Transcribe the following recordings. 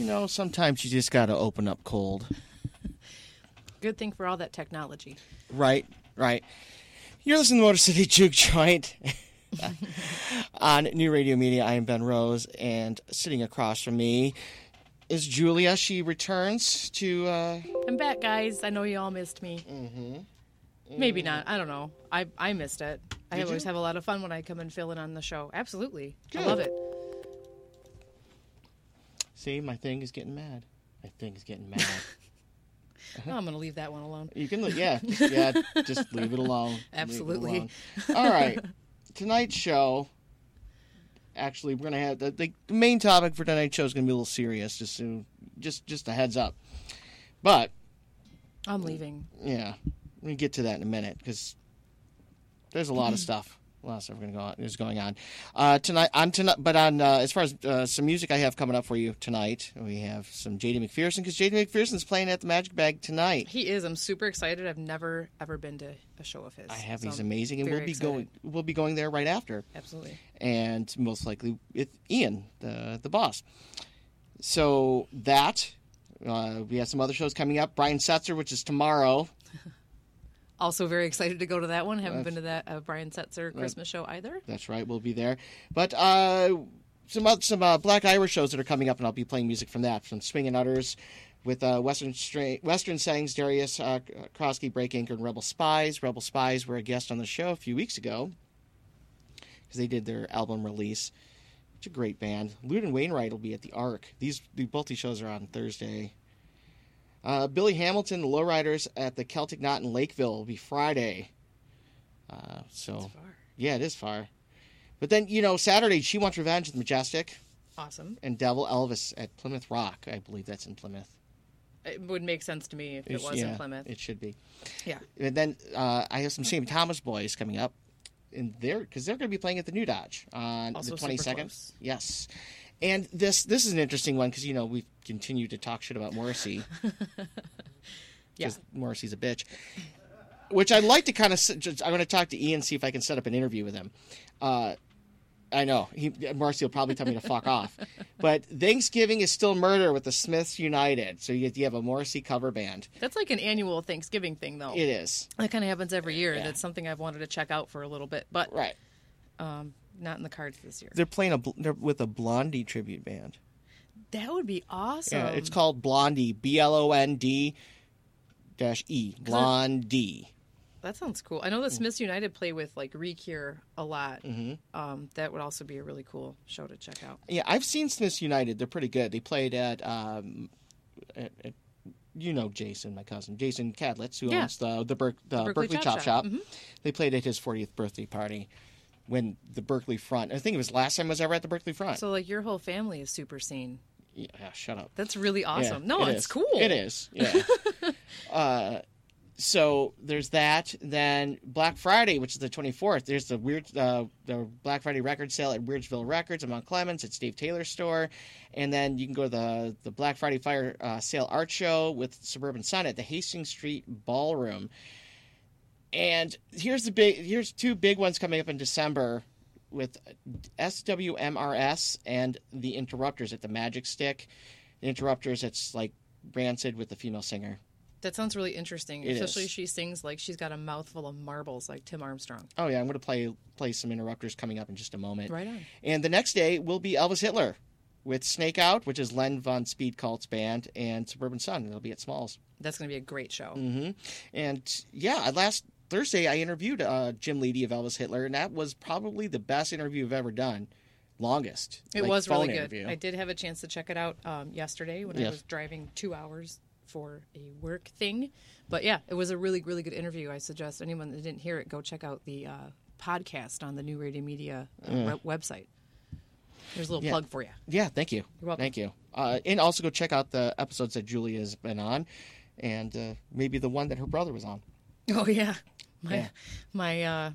you know, sometimes you just got to open up cold. Good thing for all that technology. Right, right. You're listening to Motor City Juke Joint on New Radio Media. I am Ben Rose, and sitting across from me is Julia. She returns to. Uh, I'm back, guys. I know you all missed me. Mm-hmm. Maybe not. I don't know. I I missed it. I always you? have a lot of fun when I come and fill in on the show. Absolutely. Good. I love it. See, my thing is getting mad. My thing is getting mad. Oh, I'm going to leave that one alone. You can, yeah, yeah, just leave it alone. Leave it Absolutely. alone. All right, tonight's show. Actually, we're gonna have the, the main topic for tonight's show is gonna be a little serious. Just so, just just a heads up. But I'm leaving. yeah, we get to that in a minute because there's a lot of stuff. Lot of going to go on is going on uh, tonight. On tonight, but on uh, as far as uh, some music I have coming up for you tonight, we have some J.D. McPherson because J.D. McPherson's playing at the Magic Bag tonight. He is. I'm super excited. I've never ever been to a show of his. I have. so He's I'm amazing, and we'll be excited. going. We'll be going there right after, Absolutely. and most likely with Ian, the the boss. So that uh, we have some other shows coming up. Brian Setzer, which is tomorrow. Also very excited to go to that one. Haven't been to that uh, Brian Setzer Christmas show either. That's right. We'll be there. But uh, some some uh, Black Irish shows that are coming up, and I'll be playing music from that. From Swingin' Utters with uh, Western Stra- Western Settings, Darius uh, Koski, Break Anchor, and Rebel Spies. Rebel Spies were a guest on the show a few weeks ago because they did their album release. It's a great band. Loudon Wainwright will be at the Ark. These the, both these shows are on Thursday. Uh, Billy Hamilton, the Lowriders at the Celtic Knot in Lakeville will be Friday. Uh, so Far. yeah, it is far. But then, you know, Saturday, She Wants Revenge at the Majestic Awesome. and Devil Elvis at Plymouth Rock. I believe that's in Plymouth. It would make sense to me if it It's- was yeah, in Plymouth. It should be. yeah. And then uh, I have some St. Thomas boys coming up. And they're because they're going to be playing at the New Dodge on Also the twenty second. Yes, and this this is an interesting one because you know we've continued to talk shit about Morrissey. Yeah. Morrissey's a bitch. Which I'd like to kind of. I'm going to talk to Ian see if I can set up an interview with him. Uh, I know he Morrissey will probably tell me to fuck off, but Thanksgiving is still murder with the Smiths United. So you, you have a Morrissey cover band. That's like an annual Thanksgiving thing, though. It is that kind of happens every year. Yeah. That's something I've wanted to check out for a little bit, but right. um, not in the cards this year. They're playing a bl- they're with a Blondie tribute band. That would be awesome. Yeah, it's called Blondie. B L O N D dash E. Blondie. that sounds cool. I know the Smiths United play with like Recure a lot. Mm-hmm. Um, that would also be a really cool show to check out. Yeah, I've seen Smiths United. They're pretty good. They played at, um, at, at you know Jason, my cousin, Jason Cadlitz, who Yeah. owns the the, Berk, the Berkley Berkley, Chop Shop. Shop. Mhm. They played at his 40th birthday party when the Berkley Front. I think it was last time I was ever at the Berkley Front. So like your whole family is super scene. yeah, shut up. That's really Yeah, awesome. no, it it's is. cool. It is. Yeah. uh, so there's that. Then Black Friday, which is the 24th. There's the weird uh, the Black Friday record sale at Weirdsville Records in Mount Clemens. It's Dave Taylor's store, and then you can go to the the Black Friday Fire uh, Sale Art Show with Suburban Sun at the Hastings Street Ballroom. And here's the big here's two big ones coming up in December with SWMRS and the Interrupters at the Magic Stick. The Interrupters, it's like Rancid with the female singer. That sounds really interesting. It Especially is. she sings like she's got a mouthful of marbles like Tim Armstrong. Oh yeah, I'm going to play play some Interrupters coming up in just a moment. Right on. And the next day will be Elvis Hitler with Snake Out, which is Len von Speed Cult's band, and Suburban Sun. It'll be at Smalls. That's going to be a great show. Mm-hmm. And yeah, last Thursday I interviewed uh, Jim Leedy of Elvis Hitler, and that was probably the best interview I've ever done. Longest. It like, was really good. interview. I did have a chance to check it out um, yesterday when I was driving two hours for a work thing. But yeah, it was a really, really good interview. I suggest anyone that didn't hear it go check out the uh, podcast on the New Radio Media uh, we- website. There's a little Yeah. plug for you. Yeah, thank you. You're welcome. Thank you. Uh, and also go check out the episodes that Julia's been on, and uh, maybe the one that her brother was on. Oh yeah, my Yeah. my uh,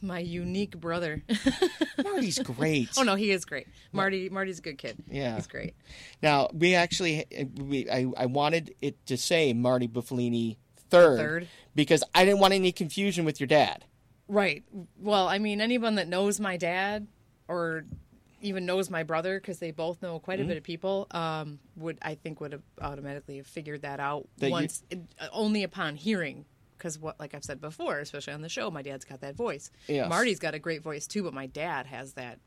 my unique brother. Marty's great. oh no, he is great. Marty Marty's a good kid. Yeah. he's great. Now we actually we I, I wanted it to say Marty Buffalini third, Third. because I didn't want any confusion with your dad. Right. Well, I mean, anyone that knows my dad or even knows my brother because they both know quite a bit of people, um, would I think would have automatically have figured that out That you- once, it, only upon hearing. Because what, like I've said before, especially on the show, my dad's got that voice. Yes. Marty's got a great voice too, but my dad has that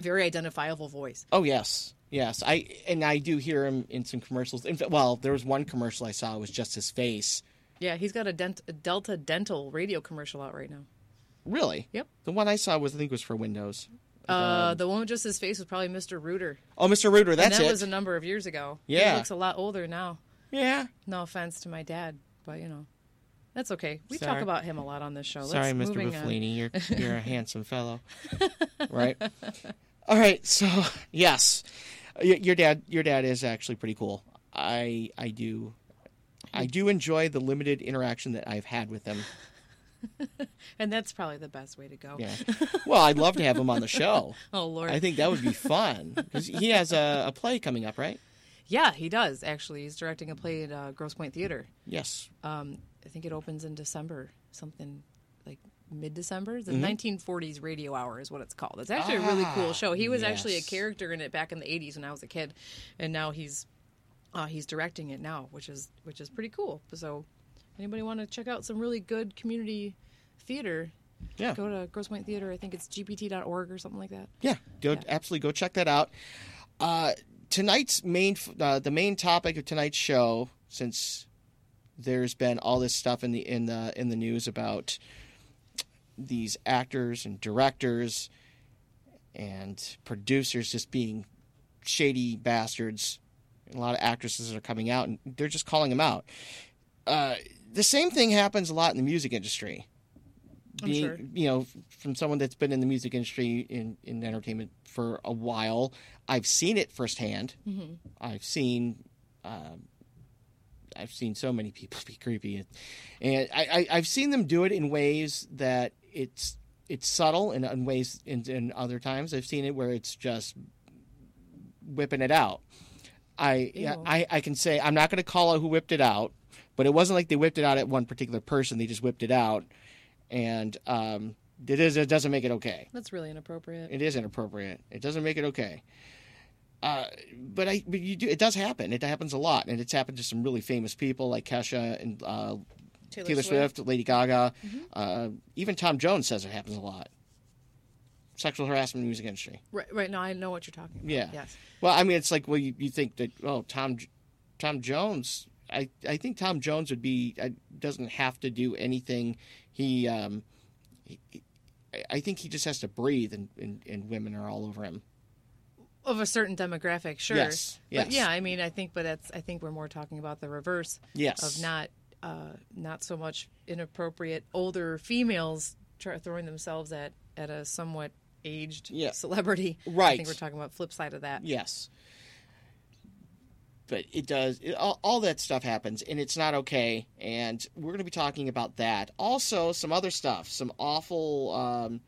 very identifiable voice. Oh yes, yes. I and I do hear him in some commercials. In fact, well, there was one commercial I saw it was just his face. Yeah, he's got a, dent- a Delta Dental radio commercial out right now. Really? Yep. The one I saw was I think was for Windows. Uh, the one with just his face was probably Mr. Rooter. Oh, Mr. Rooter, that's and that it. was a number of years ago. Yeah. He looks a lot older now. yeah. No offense to my dad, but you know, that's okay. We Sorry. talk about him a lot on this show. Sorry, Let's, Mr. moving on. You're you're a handsome fellow, right? All right, so yes, your dad your dad is actually pretty cool. I I do I do enjoy the limited interaction that I've had with him. And that's probably the best way to go. Yeah. Well, I'd love to have him on the show. Oh Lord. I think that would be fun because he has a, a play coming up, right? yeah, he does actually. He's directing a play at uh, Grosse Pointe Theater. Yes. Um, I think it opens in December, something like mid-December. The Mm-hmm. 1940s Radio Hour is what it's called. It's actually a really cool Ah, show. He was actually a character in it back in the 80s when I was a kid, and now he's uh, he's directing it now, which is which is pretty cool. So, anybody want to check out some really good community theater? Yeah. Go to Grosse Pointe Theater. I think it's gpt.org or something like that. Yeah, go absolutely go check that out. Uh, tonight's main, uh, the main topic of tonight's show, since there's been all this stuff in the in the in the news about these actors and directors and producers just being shady bastards. A lot of actresses are coming out and they're just calling them out. Uh, the same thing happens a lot in the music industry I'm being sure. you know from someone that's been in the music industry in in entertainment for a while i've seen it firsthand Mm-hmm. i've seen um, i've seen so many people be creepy and I, I i've seen them do it in ways that it's it's subtle and in ways in, in other times i've seen it where it's just whipping it out i Ew. i i can say i'm not going to call out who whipped it out but it wasn't like they whipped it out at one particular person they just whipped it out and um, it is it doesn't make it okay. That's really inappropriate. It is inappropriate. It doesn't make it okay. Uh, but I but you do it does happen. It happens a lot, and it's happened to some really famous people like Kesha and uh, Taylor, Swift. Lady Gaga, uh, even Tom Jones says it happens a lot. Sexual harassment in the music industry. Right, right now I know what you're talking about. Yeah. Yes. Well, I mean, it's like well, you, you think that oh, Tom Tom Jones. I, I think Tom Jones would be uh, doesn't have to do anything. He, um, he, I- I think he just has to breathe, and, and, and women are all over him. Of a certain demographic, sure. Yes, yes. But yeah, I mean, I think, but that's, I think we're more talking about the reverse Yes. of not, uh, not so much inappropriate older females throwing themselves at, at a somewhat aged Yeah. celebrity. Right. I think we're talking about flip side of that. Yes. But it does. It, all, all that stuff happens, and it's not okay. And we're going to be talking about that. Also, some other stuff. Some awful. Um,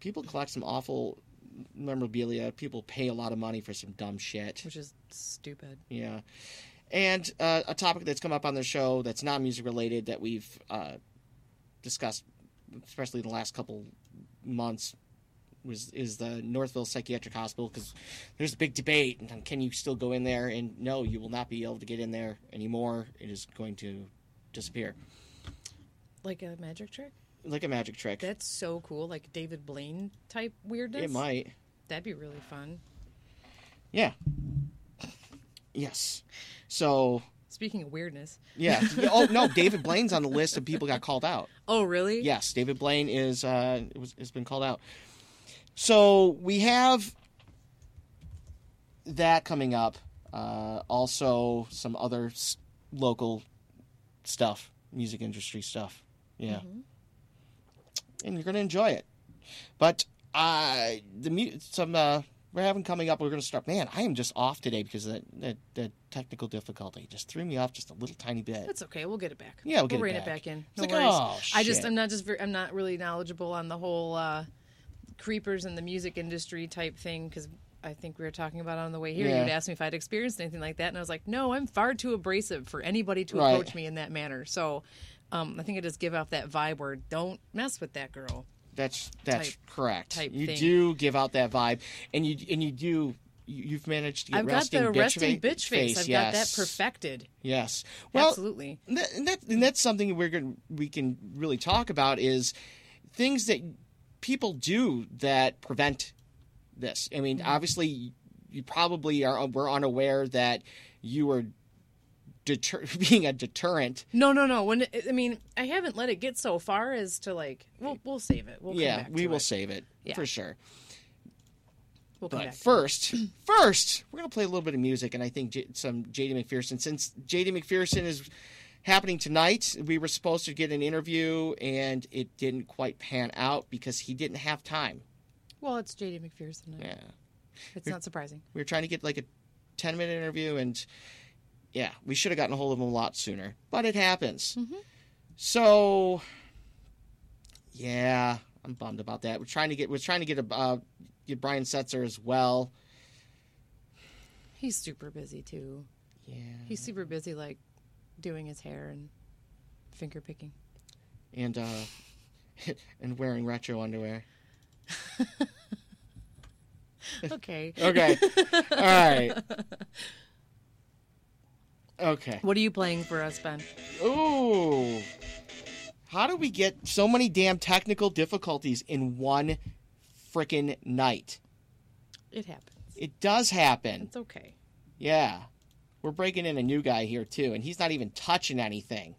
people collect some awful memorabilia. People pay a lot of money for some dumb shit. Which is stupid. Yeah. And uh, a topic that's come up on the show that's not music related that we've uh, discussed, especially in the last couple months, was is the Northville Psychiatric Hospital because there's a big debate and can you still go in there? And no, you will not be able to get in there anymore. It is going to disappear Like a magic trick? Like a magic trick. That's so cool. Like David Blaine type weirdness. it might. That'd be really fun. Yeah. Yes. So Speaking of weirdness. yeah. oh no, David Blaine's on the list of people got called out. Oh, really? Yes, David Blaine is uh, it was, has been called out. So we have that coming up. Uh, also, some other s- local stuff, music industry stuff. Yeah, and you're gonna enjoy it. But uh, the some uh, we're having coming up. We're gonna start. Man, I am just off today because of that, that that technical difficulty just threw me off just a little tiny bit. That's okay. We'll get it back. Yeah, we'll get it back. it back in. It's No like, worries. oh, I just. I'm not just very, I'm not really knowledgeable on the whole uh, creepers in the music industry type thing because I think we were talking about on the way here. Yeah. You'd asked me if I'd experienced anything like that, and I was like, no, I'm far too abrasive for anybody to Right. approach me in that manner. So um, I think it just give off that vibe where don't mess with that girl. That's that's Type- correct. type you thing. do give out that vibe, and you and you do. you- You've managed to get I've got the bitch resting fa- bitch face. I've got that perfected. Yes. Well, Absolutely. and that, and, that, and that's something we're going we can really talk about is things that people do that prevent this. I Mm-hmm. mean, obviously, you probably are were unaware that you were deter- being a deterrent. No, no, no. When I mean, I haven't let it get so far as to like. We'll we'll save it. We'll come yeah, we will it. save it Yeah. for sure. We'll But back to it. first, first, we're gonna play a little bit of music, and I think J- some JD McPherson. Since JD McPherson is happening tonight, we were supposed to get an interview, and it didn't quite pan out because he didn't have time. Well, it's JD McPherson. Yeah, It's not surprising. we were trying to get like a ten minute interview, and yeah, we should have gotten a hold of him a lot sooner, but it happens. So, yeah, I'm bummed about that. We're trying to get we're trying to get a uh, get Brian Setzer as well. He's super busy too. Yeah. He's super busy, like doing his hair and finger picking. and uh and wearing retro underwear. Okay. Okay. All right. Okay. What are you playing for us, Ben? Ooh. How do we get so many damn technical difficulties in one freaking night? It happens. It does happen. It's okay. Yeah. We're breaking in a new guy here too, and he's not even touching anything.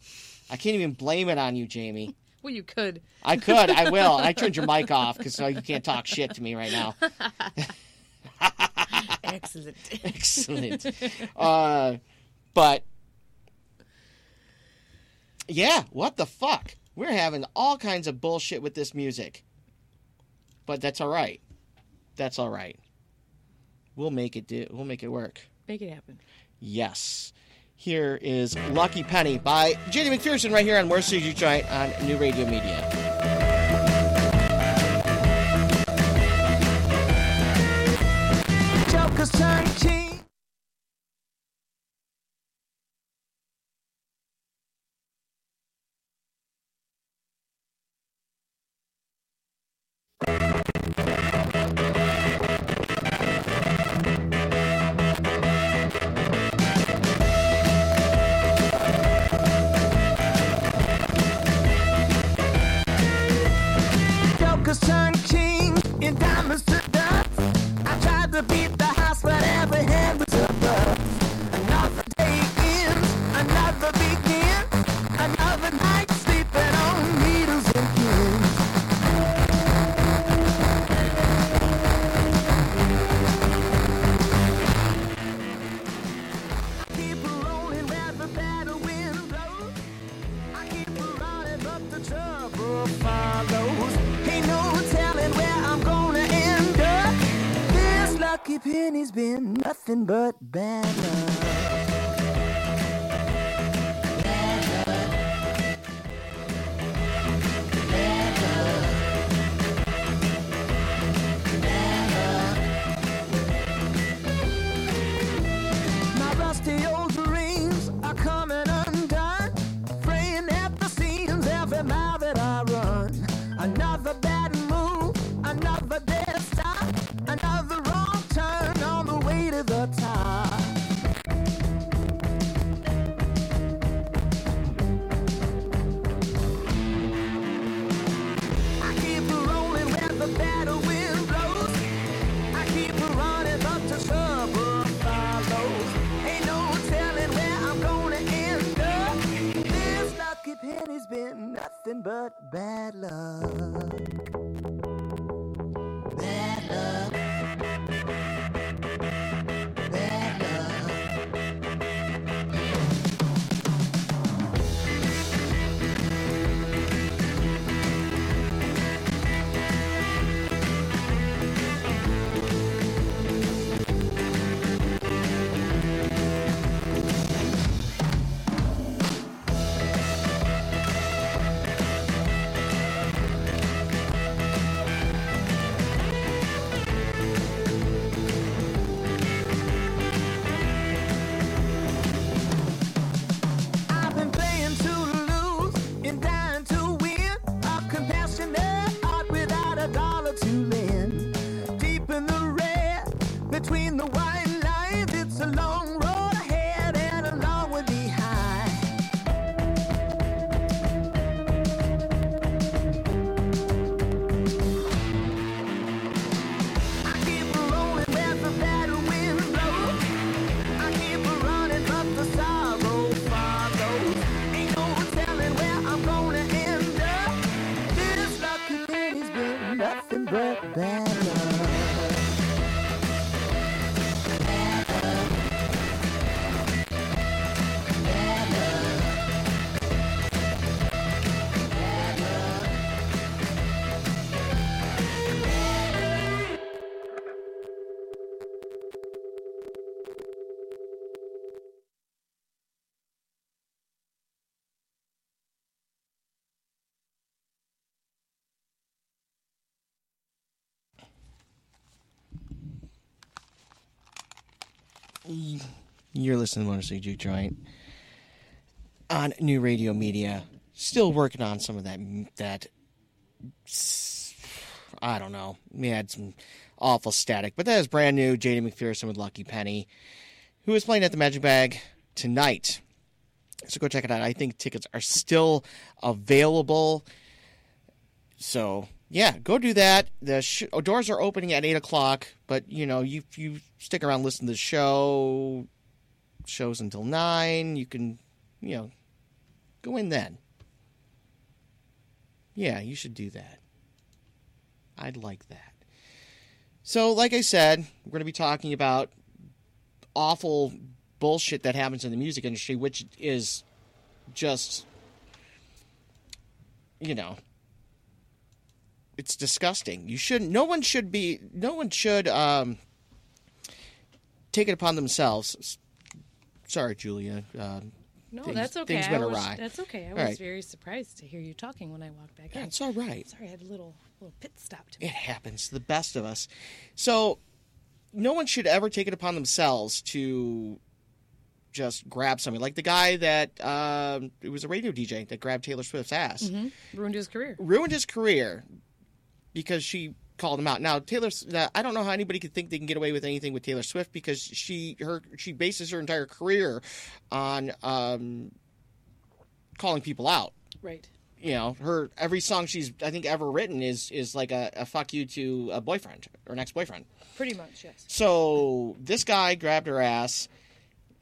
I can't even blame it on you, Jamie. Well, you could. I could, I will. I turned your mic off because you can't talk shit to me right now. Excellent. Excellent. uh, but yeah, what the fuck? We're having all kinds of bullshit with this music. But that's all right. That's all right. We'll make it do. We'll make it work. Make it happen. Yes. Here is Lucky Penny by JD McPherson right here on Worst City Giant on New Radio Media. Jokers turn nothing but bad luck. You're listening to Motor City Juke Joint on New Radio Media. Still working on some of that. That I don't know. We had some awful static, but that is brand new. JD McPherson with Lucky Penny, who is playing at the Magic Bag tonight. So go check it out. I think tickets are still available. So yeah, go do that. The sh- oh, doors are opening at eight o'clock, but you know you you stick around, listen to the show. Shows until nine. You can, you know, go in then. Yeah, you should do that. I'd like that. So, like I said, we're going to be talking about awful bullshit that happens in the music industry, which is just, you know, it's disgusting. You shouldn't. No one should be. No one should um, take it upon themselves. Sorry, Julia. Um, No, Things- that's okay. things went was, awry. That's okay. I All was right. very surprised to hear you talking when I walked back in. that's all right. Sorry, I had a little little pit stop to It happens to the best of us. So, no one should ever take it upon themselves to just grab something like the guy that um, it was a radio DJ that grabbed Taylor Swift's ass. Ruined his career. ruined his career because she called him out. Now Taylor, I don't know how anybody could think they can get away with anything with Taylor Swift because she her she bases her entire career on um, calling people out. Right. You know, her every song she's I think ever written is is like a, a fuck you to a boyfriend or an ex boyfriend. Pretty much, yes. So this guy grabbed her ass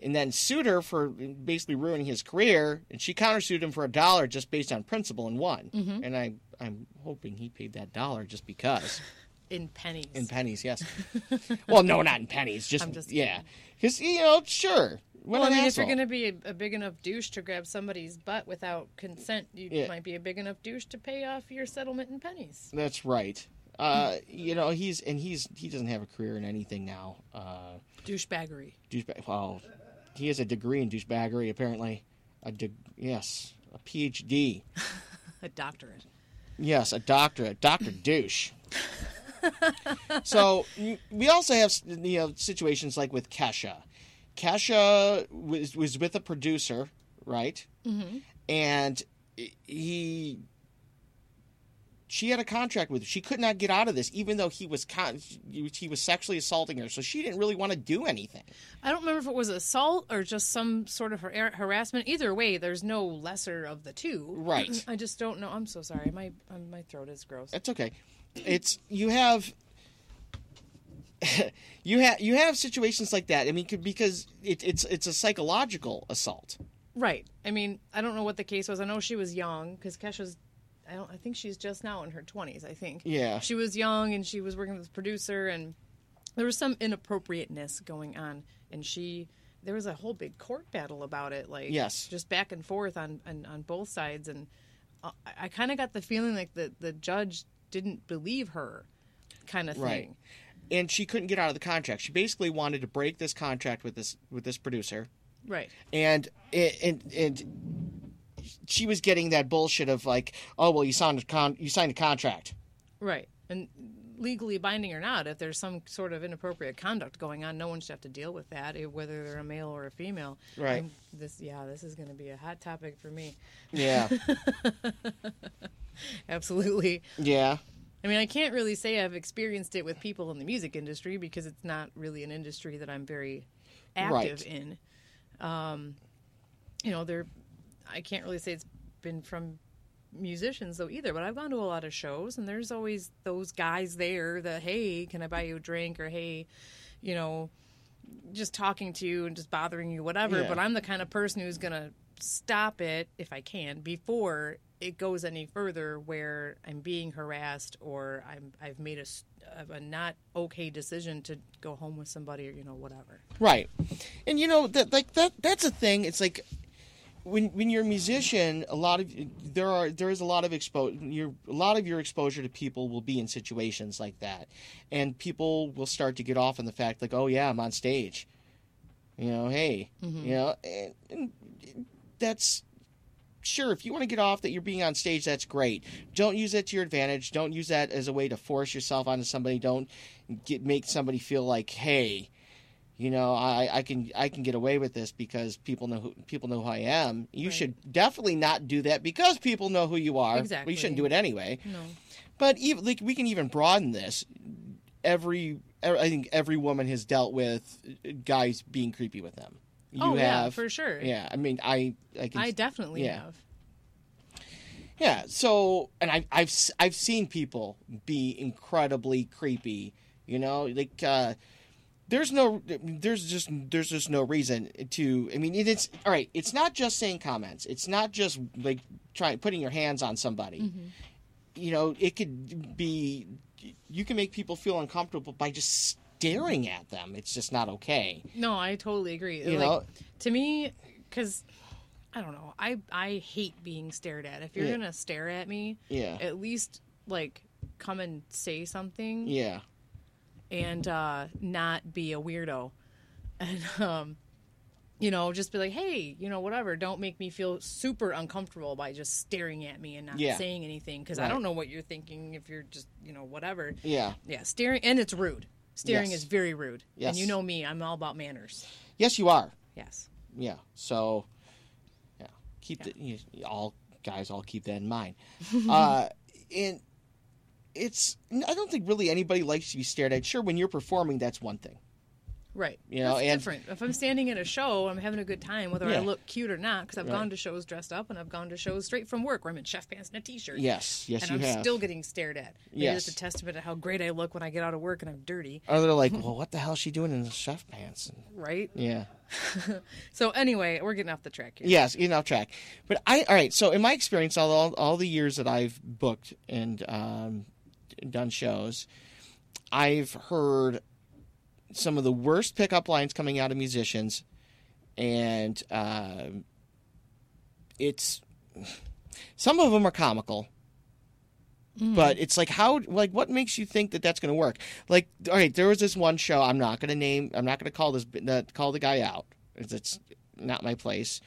and then sued her for basically ruining his career, and she countersued him for a dollar just based on principle and won. Mm-hmm. And I, I'm hoping he paid that dollar just because In pennies. in pennies. Yes. well, no, not in pennies. Just, I'm just yeah, because you know, sure. What well, I an mean, if you're going to be a, a big enough douche to grab somebody's butt without consent, you Yeah. might be a big enough douche to pay off your settlement in pennies. That's right. Uh, you know, he's and he's he doesn't have a career in anything now. Uh, Douchebaggery. douchebag. Well, he has a degree in douchebaggery apparently. A de- yes, a PhD. A doctorate. Yes, a doctorate, Doctor Douche. so we also have you know situations like with Kesha. Kesha was was with a producer, right? Mm-hmm. And he, she had a contract with. She could not get out of this, even though he was con- he was sexually assaulting her. So she didn't really want to do anything. I don't remember if it was assault or just some sort of har- harassment. Either way, there's no lesser of the two. Right. I just don't know. I'm so sorry. My um, my throat is gross. That's okay. It's you have you have you have situations like that. I mean, because it, it's it's a psychological assault. Right. I mean, I don't know what the case was. I know she was young because Kesha's. I don't. I think she's just now in her twenties. I think. Yeah. She was young and she was working with a producer and there was some inappropriateness going on and she. There was a whole big court battle about it, like Yes. just back and forth on on, on both sides, and I, I kind of got the feeling like the the judge didn't believe her, kind of thing. Right. And she couldn't get out of the contract. She basically wanted to break this contract with this with this producer, Right. and and and she was getting that bullshit of like, oh well, you signed a con- you signed a contract. Right. And legally binding or not, if there's some sort of inappropriate conduct going on, no one should have to deal with that, eh, whether they're a male or a female. Right. I'm- this, yeah, this is going to be a hot topic for me. Yeah, Absolutely. yeah. I mean, I can't really say I've experienced it with people in the music industry because it's not really an industry that I'm very active Right. in. Um, you know, there, I can't really say it's been from musicians though either, but I've gone to a lot of shows and there's always those guys there that, hey, can I buy you a drink? Or hey, you know, just talking to you and just bothering you, whatever. Yeah. But I'm the kind of person who's gonna stop it if I can before it goes any further where I'm being harassed or I'm I've made a, a not okay decision to go home with somebody or you know whatever. Right. And you know that like that that's a thing. It's like when when you're a musician, a lot of there are there is a lot of expo your a lot of your exposure to people will be in situations like that. And people will start to get off on the fact like, "Oh yeah, I'm on stage." You know, hey, mm-hmm. you know, and, and that's sure if you want to get off that you're being on stage that's great don't use that to your advantage don't use that as a way to force yourself onto somebody don't get make somebody feel like hey you know I, I can I can get away with this because people know who people know who I am. You Right. should definitely not do that because people know who you are. Exactly. We shouldn't do it anyway. No. But even like we can even broaden this. Every I think every woman has dealt with guys being creepy with them. You oh yeah, have for sure. Yeah, I mean I I can I definitely yeah. have. yeah, so and I, I've I've seen people be incredibly creepy. You know, like uh, there's no there's just there's just no reason to. I mean, it's all right. It's not just saying comments. It's not just like trying putting your hands on somebody. Mm-hmm. You know, it could be you can make people feel uncomfortable by just staring at them. It's just not okay. No, I totally agree. You like, know? to me, because I don't know, I I hate being stared at. If you're Yeah. gonna stare at me, Yeah. at least like come and say something Yeah. And uh, not be a weirdo, and um, you know, just be like, hey, you know, whatever. Don't make me feel super uncomfortable by just staring at me and not Yeah. saying anything because Right. I don't know what you're thinking. If you're just, you know, whatever. Yeah. Yeah, staring, and it's rude. Staring Yes. is very rude. Yes. And you know me, I'm all about manners. Yes, you are. Yes. Yeah. So, yeah, keep the you, all guys all keep that in mind. uh, and it's I don't think really anybody likes to be stared at. Sure, when you're performing, that's one thing. Right. You know, That's and- different. If I'm standing at a show, I'm having a good time, whether Yeah. I look cute or not, because I've Right. gone to shows dressed up and I've gone to shows straight from work where I'm in chef pants and a t-shirt. Yes, yes, and I'm have. still getting stared at. Maybe Yes. It's a testament to how great I look when I get out of work and I'm dirty, Or they're like, well, what the hell is she doing in the chef pants? And, right? yeah. So anyway, we're getting off the track here. Yes, you know, track. But I, all right. So in my experience, all all, all the years that I've booked and um, done shows, I've heard some of the worst pickup lines coming out of musicians, and um it's some of them are comical. But it's like how like what makes you think that that's going to work? Like all right, there was this one show. I'm not going to name. I'm not going to call this call the guy out. It's, it's not my place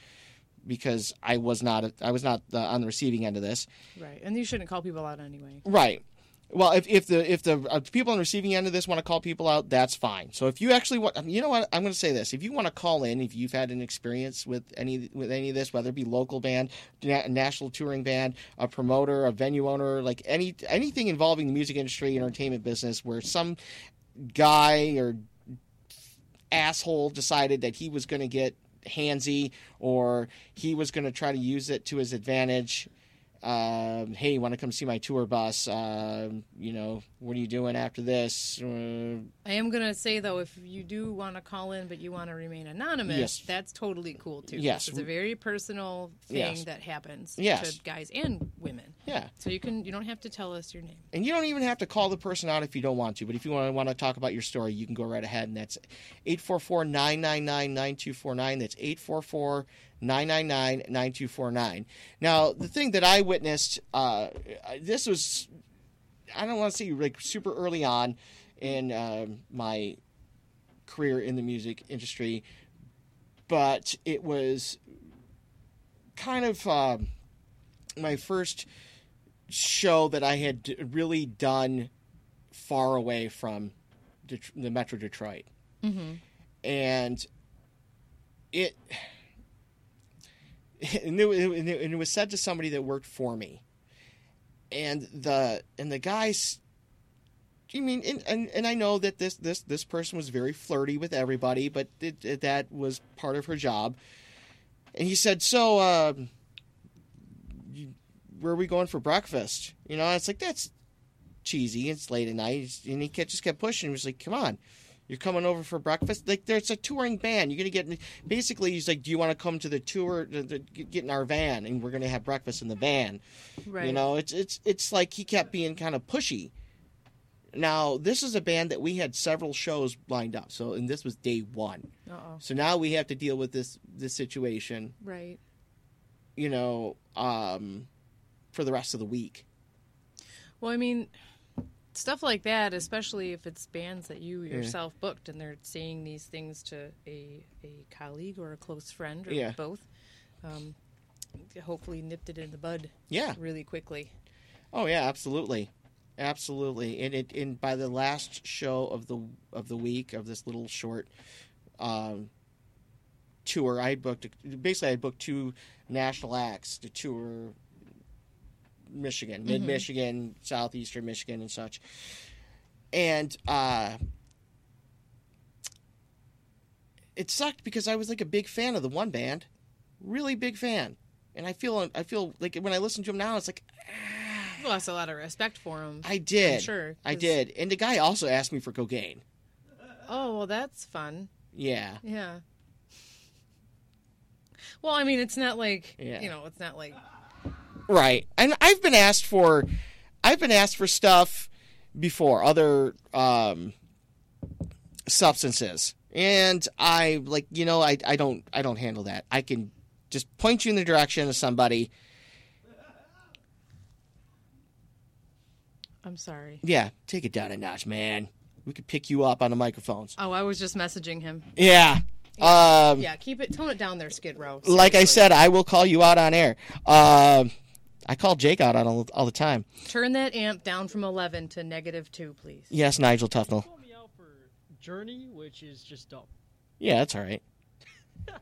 because I was not I was not the, on the receiving end of this. Right. And you shouldn't call people out anyway. Right. Well, if, if the if the uh, people on the receiving end of this want to call people out, that's fine. So if you actually want, you know what, I'm going to say this: if you want to call in, if you've had an experience with any with any of this, whether it be local band, na- national touring band, a promoter, a venue owner, like any anything involving the music industry, entertainment business, where some guy or asshole decided that he was going to get handsy or he was going to try to use it to his advantage. Um, hey, want to come see my tour bus? Um, you know, what are you doing after this? Uh, I am gonna say though, if you do want to call in but you want to remain anonymous, Yes. that's totally cool too. Yes. It's a very personal thing Yes. that happens Yes. to guys and women. yeah, So you can you don't have to tell us your name. and you don't even have to call the person out if you don't want to. But if you want to want to talk about your story, you can go right ahead, and that's 844-999-9249. That's 844 999 9249. Now, the thing that I witnessed, uh, this was, I don't want to say like super early on in um, my career in the music industry, but it was kind of um my first show that I had really done far away from Det- the Metro Detroit. It and it, and it and it was said to somebody that worked for me. And the and the guys I mean, and, and and I know that this this this person was very flirty with everybody, but it, it- that was part of her job. And he said, "So, uh, you, where are we going for breakfast?" You know, it's like that's cheesy. It's late at night, and he kept, just kept pushing. He was like, "Come on." You're coming over for breakfast. Like there's a touring band. You're gonna get. Basically, he's like, "Do you want to come to the tour? To, to get in our van, and we're gonna have breakfast in the van." Right. You know, it's it's it's like he kept being kind of pushy. Now, this is a band that we had several shows lined up. So, and this was day 1. Uh oh. So now we have to deal with this this situation, Right. you know, um for the rest of the week. Well, I mean, stuff like that, especially if it's bands that you yourself booked and they're saying these things to a, a colleague or a close friend or Yeah. both, um, hopefully nipped it in the bud Yeah. really quickly. Oh yeah, absolutely. Absolutely. And it and by the last show of the of the week of this little short um tour, I booked basically I booked two national acts to tour Michigan, mid Michigan, southeastern Michigan and such. And uh it sucked because I was like a big fan of the one band. Really big fan. And I feel I feel like when I listen to them now it's like You lost a lot of respect for them. I did. sure, I did. And the guy also asked me for cocaine. Oh, well, that's fun. Yeah. Yeah. Well, I mean, it's not like Yeah. you know, it's not like Right. And I've been asked for I've been asked for stuff before, other um substances. And I like, you know, I I don't I don't handle that. I can just point you in the direction of somebody. I'm sorry. Yeah, take it down a notch, man. We could pick you up on the microphones. Oh, I was just messaging him. Yeah. Um Yeah, keep it, tone it down there, Skid Row. like I said, I will call you out on air. Um I call Jake out on all, all the time. turn that amp down from 11 to negative two, please. Yes, Nigel Tufnel. call me out for Journey, which is just dumb. Yeah, that's all right.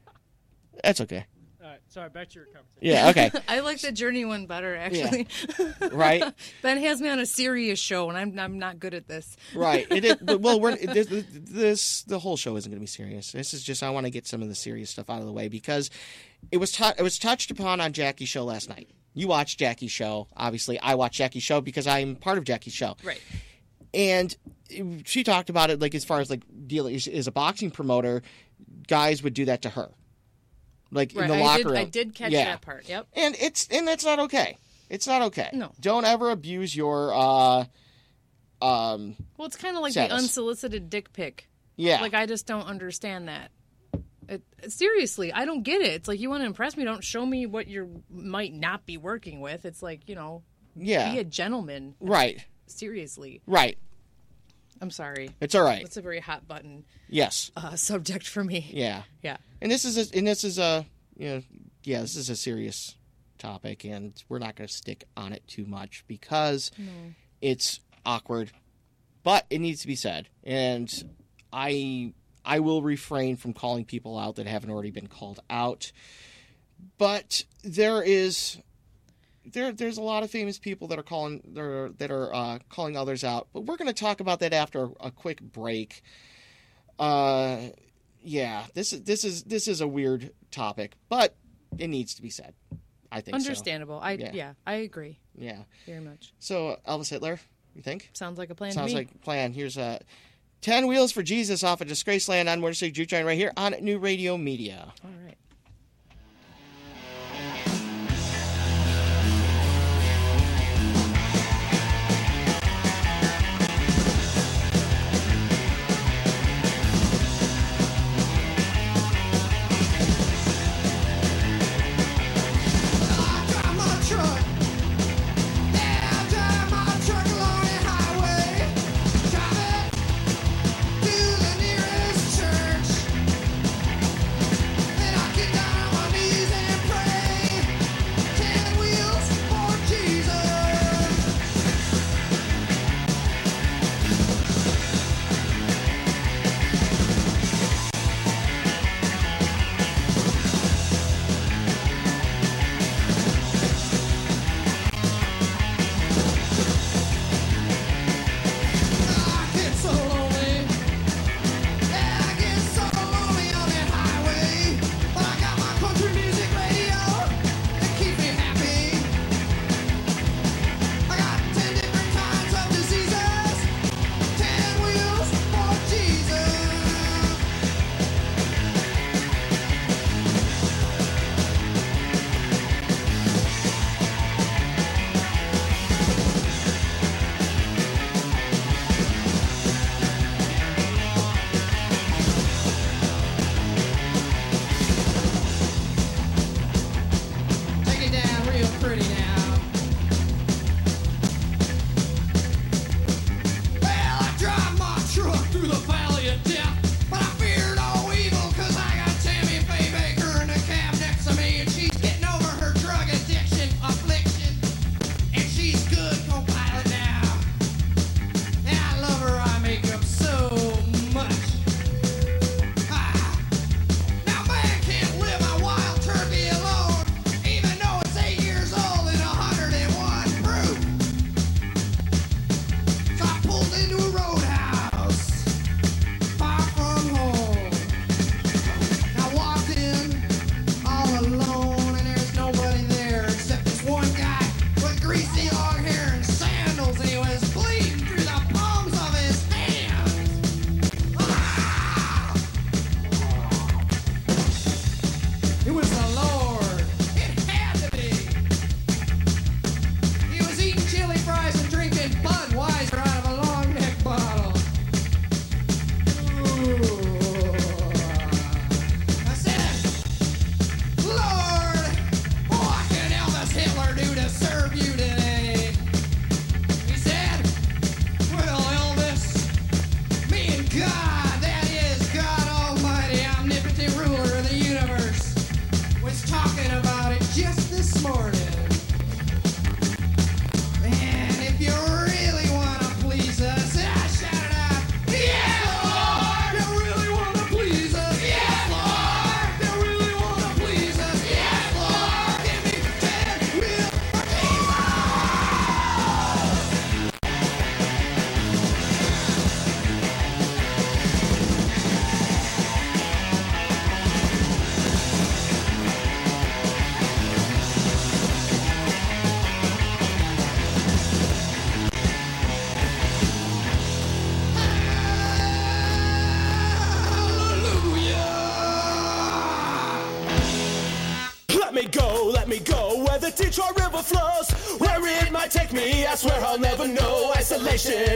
That's okay. All right, sorry. Back to your conversation. Yeah, okay. I like the Journey one better, actually. Yeah. right, ben has me on a serious show, and I'm I'm not good at this. right. It is, but, well, we're this, this the whole show isn't going to be serious. This is just I want to get some of the serious stuff out of the way because it was tou- it was touched upon on Jackie's show last night. You watch Jackie's show, obviously. I watch Jackie's show because I'm part of Jackie's show. Right. and she talked about it like as far as like dealing as, as a boxing promoter, guys would do that to her, like Right. in the I locker did, room. I did catch Yeah. that part. Yep. and it's and that's not okay. It's not okay. No. don't ever abuse your uh, um, Well, it's kind of like Status. the unsolicited dick pic. yeah, Like I just don't understand that. It, seriously, I don't get it. It's like you want to impress me, don't show me what you might not be working with. It's like you know, yeah, be a gentleman. right, Seriously, right. I'm sorry. It's all right. It's a very hot button Yes, uh, subject for me. yeah, Yeah. and this is a, and this is a you know yeah this is a serious topic and we're not going to stick on it too much because it's awkward but it needs to be said and i i will refrain from calling people out that haven't already been called out but there is there there's a lot of famous people that are calling that are, that are uh, calling others out but we're going to talk about that after a quick break uh yeah this is this is this is a weird topic but it needs to be said i think so. Understandable. I Yeah. yeah. I agree yeah very much. so elvis hitler you think Sounds like a plan Sounds to me. like a plan. Here's a 10 Wheels for Jesus off of Disgraceland on Motor City Juke Joint right here on New Radio Media. All right.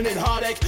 And heartache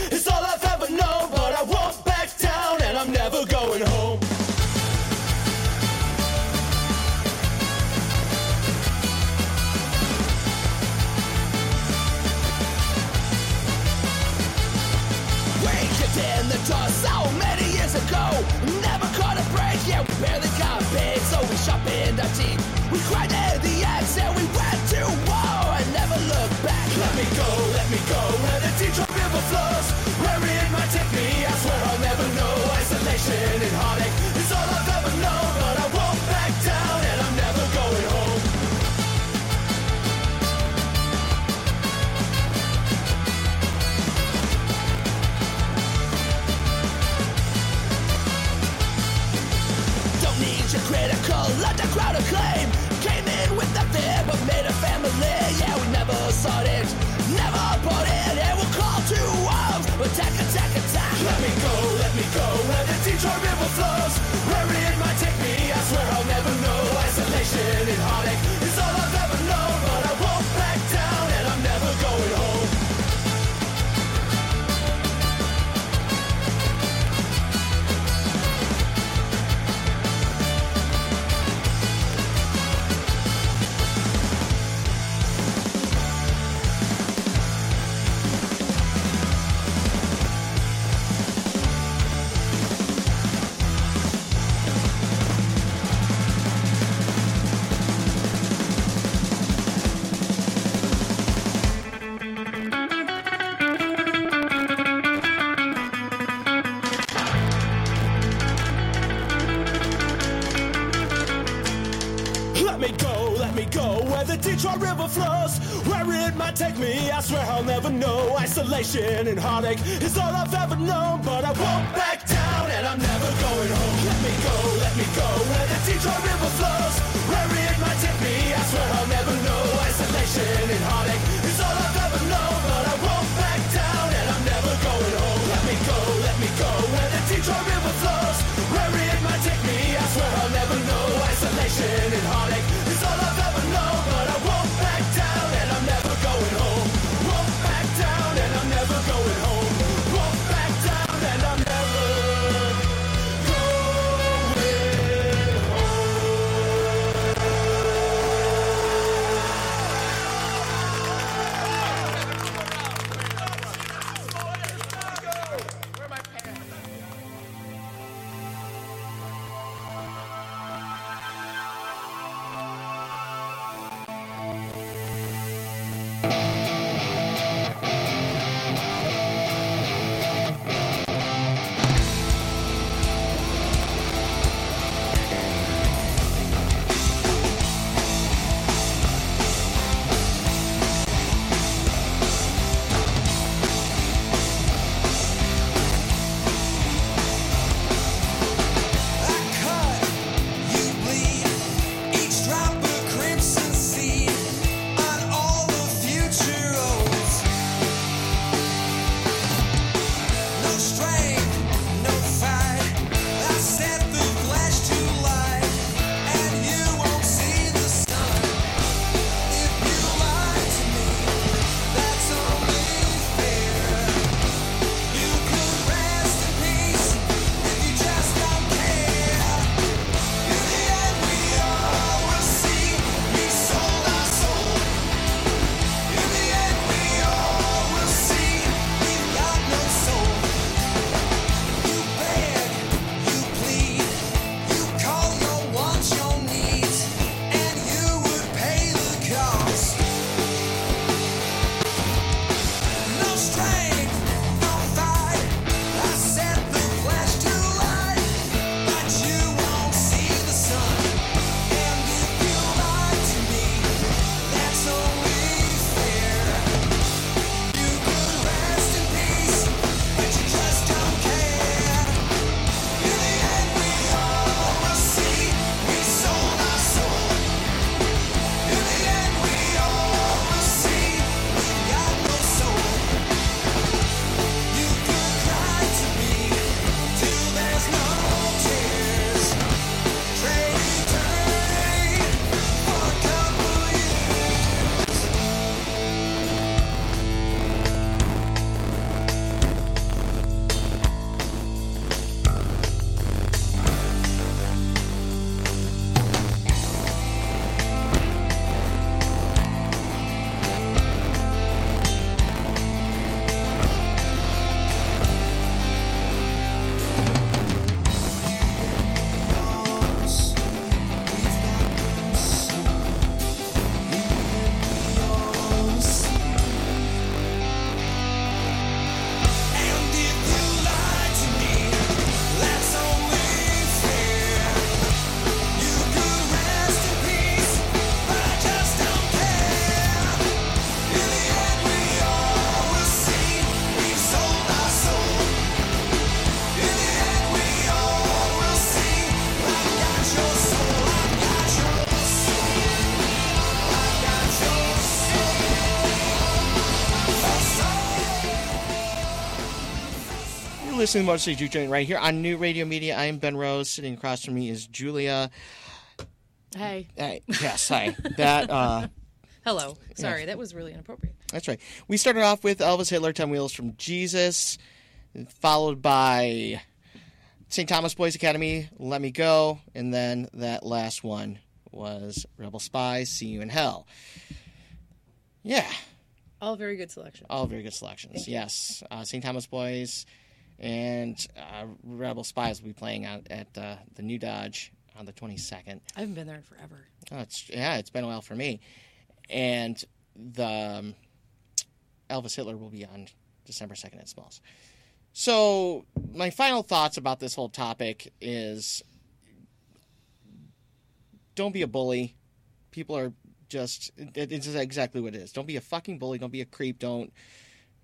And heartache listening to Motor City Juke Joint right here on New Radio Media. I am Ben Rose. Sitting across from me is Julia. Hey, Hey, yes, hi. that uh, hello. Sorry, that was really inappropriate. that's right. We started off with Elvis Hitler, Ten Wheels from Jesus, followed by St. Thomas Boys Academy, Let Me Go, and then that last one was Rebel Spies, See You in Hell. Yeah, All very good selections. all very good selections. Yes, uh, St. Thomas Boys and uh, Rebel Spies will be playing out at uh, the New Dodge on the 22nd. I haven't been there in forever. Oh, it's yeah, it's been a while for me. And the um, Elvis Hitler will be on December second at Smalls. So my final thoughts about this whole topic is: don't be a bully. People are just it- it's exactly what it is. Don't be a fucking bully. Don't be a creep. Don't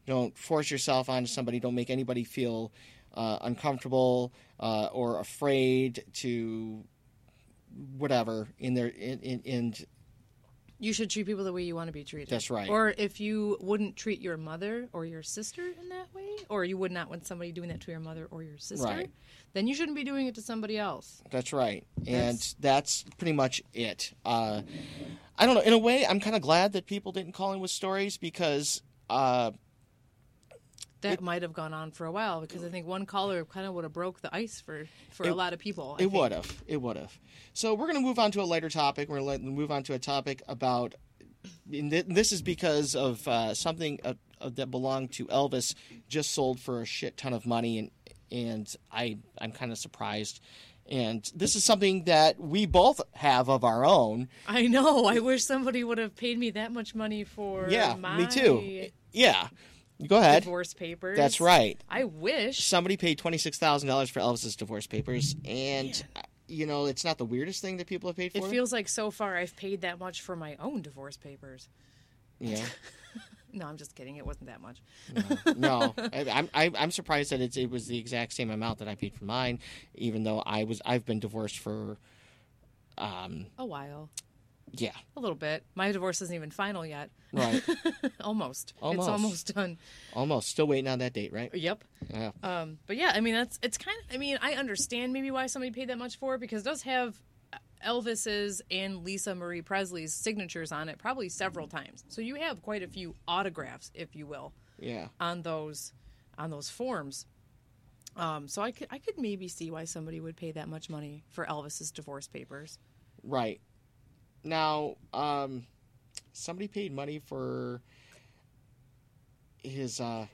don't force yourself onto somebody. Don't make anybody feel uh, uncomfortable uh, or afraid to whatever in their in, in, in You should treat people the way you want to be treated. That's right. Or if you wouldn't treat your mother or your sister in that way, or you would not want somebody doing that to your mother or your sister, Right. then you shouldn't be doing it to somebody else. That's right, and That's- that's pretty much it. Uh, I don't know. In a way, I'm kind of glad that people didn't call in with stories because uh, That might have gone on for a while because I think one caller kind of would have broke the ice for for It- a lot of people. I it would have. It would have. So we're going to move on to a lighter topic. We're going to move on to a topic about. This is because of uh, something uh, uh, that belonged to Elvis just sold for a shit ton of money, and and I I'm kind of surprised. And this is something that we both have of our own. I know. I wish somebody would have paid me that much money for Yeah, my me too. Yeah, go ahead. divorce papers. That's right. I wish. somebody paid twenty six thousand dollars for Elvis's divorce papers, and uh, you know it's not the weirdest thing that people have paid for. It feels like so far I've paid that much for my own divorce papers. yeah, No, I'm just kidding. It wasn't that much. no, I, I'm I, I'm surprised that it's, it was the exact same amount that I paid for mine, even though I was I've been divorced for, um, A while. Yeah, A little bit. My divorce isn't even final yet. right, almost. Almost. It's almost done. almost still waiting on that date, right? Yep. Yeah, Um, but yeah, I mean that's it's kind of. I mean, I understand maybe why somebody paid that much for it because it does have Elvis's and Lisa Marie Presley's signatures on it probably several times. So you have quite a few autographs, if you will, yeah, on those on those forms. Um, so I could I could maybe see why somebody would pay that much money for Elvis's divorce papers. right. Now, um, somebody paid money for his uh,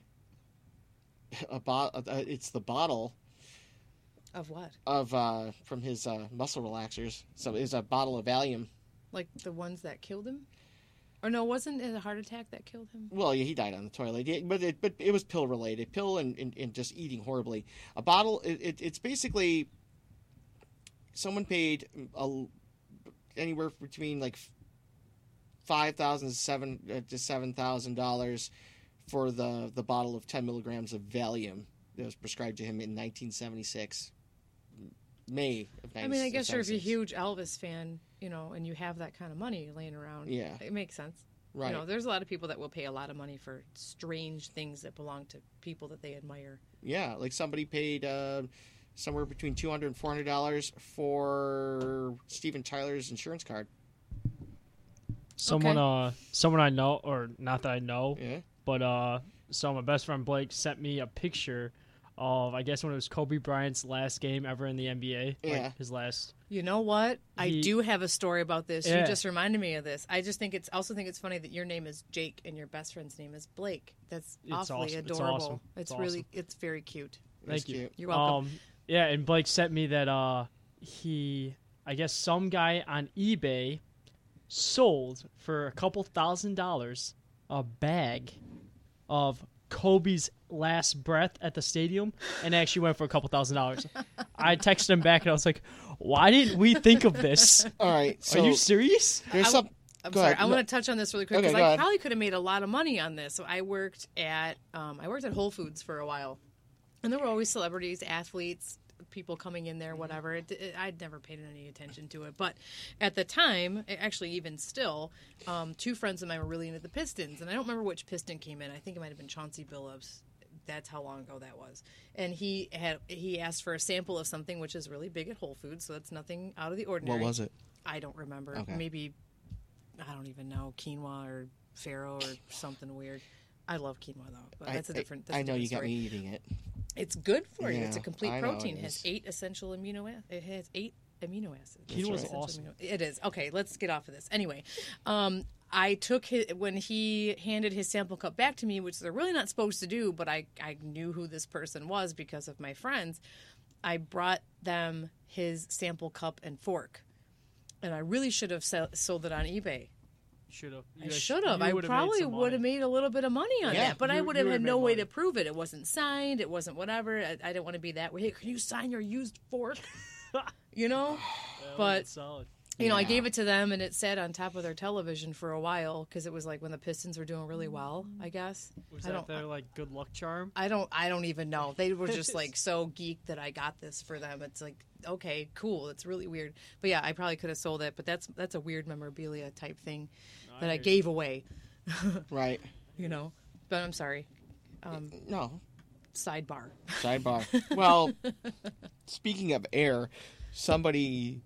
a bot. Uh, it's the bottle Of what? of uh, from his uh, muscle relaxers. So it's a bottle of Valium. Like the ones that killed him? Or no, wasn't it a heart attack that killed him? Well, yeah, he died on the toilet, Yeah, but it, but it was pill related, pill and, and, and just eating horribly. A bottle, it, it, it's basically someone paid a, anywhere between like five thousand seven uh, to seven thousand dollars for the the bottle of ten milligrams of Valium that was prescribed to him in 1976, May of 1976. I mean, I guess you're a huge Elvis fan, you know, and you have that kind of money laying around, Yeah. it makes sense. right? You know, there's a lot of people that will pay a lot of money for strange things that belong to people that they admire. Yeah, like somebody paid uh, somewhere between two hundred and four hundred dollars for Steven Tyler's insurance card. Someone, Okay. uh, someone I know, or not that I know, Yeah, but uh, so my best friend Blake sent me a picture of, I guess when it was Kobe Bryant's last game ever in the NBA, Yeah. like his last. You know what? I He- do have a story about this. You just reminded me of this. I just think it's also think it's funny that your name is Jake and your best friend's name is Blake. That's It's awfully awesome. It's adorable. awesome. It's, It's really it's very cute. that's Thank you. cute. You're welcome. Um, yeah, and Blake sent me that uh, he, I guess some guy on eBay sold for a couple thousand dollars a bag of Kobe's last breath at the stadium, and it actually went for a couple thousand dollars. I texted him back and I was like, "Why didn't we think of this? All right, so Are you serious?" there's I- some. I'm Go sorry. ahead. I No. want to touch on this really quick Okay, because go I ahead. probably could have made a lot of money on this. So I worked at um, I worked at Whole Foods for a while, and there were always celebrities, athletes, people coming in there, whatever. It, it, I'd never paid any attention to it, but at the time, actually, even still, um, two friends of mine were really into the Pistons, and I don't remember which Piston came in. I think it might have been Chauncey Billups. that's how long ago that was. And he had he asked for a sample of something which is really big at Whole Foods, so that's nothing out of the ordinary. What was it? I don't remember. Okay. Maybe I don't even know quinoa or farro or something weird. I love quinoa though, but that's a I- different. That's I know you different got story. me eating it. It's good for you. It's a complete I protein. it It has eight essential amino acids. It has eight amino acids. Quinoa's Essential awesome. amino- It is. Okay, let's get off of this. Anyway, um, I took his, when he handed his sample cup back to me, which they're really not supposed to do, but I, I knew who this person was because of my friends. I brought them his sample cup and fork. And I really should have sold it on eBay. Should have. I should have. I probably would have made a little bit of money on Yeah, that, but I you- would have would've had no made way to prove it. It wasn't signed. It wasn't whatever. I, I didn't want to be that way. Hey, can you sign your used fork? you know, but solid. you know, I gave it to them, and it sat on top of their television for a while because it was like when the Pistons were doing really well. I guess. Was I that their like good luck charm? I don't. I don't even know. They were just like so geeked that I got this for them. It's like okay, cool. It's really weird. But yeah, I probably could have sold it. But that's that's a weird memorabilia type thing that I hear you. gave away. Right. You know. But I'm sorry. Um, no. Sidebar. Sidebar. well, speaking of air, somebody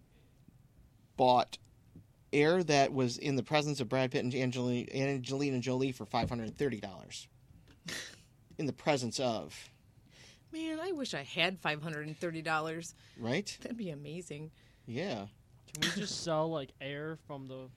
bought air that was in the presence of Brad Pitt and Angelina, Angelina Jolie for five hundred and thirty dollars. In the presence of, Man, I wish I had five hundred and thirty dollars. right? That'd be amazing. Yeah. Can we just sell like air from the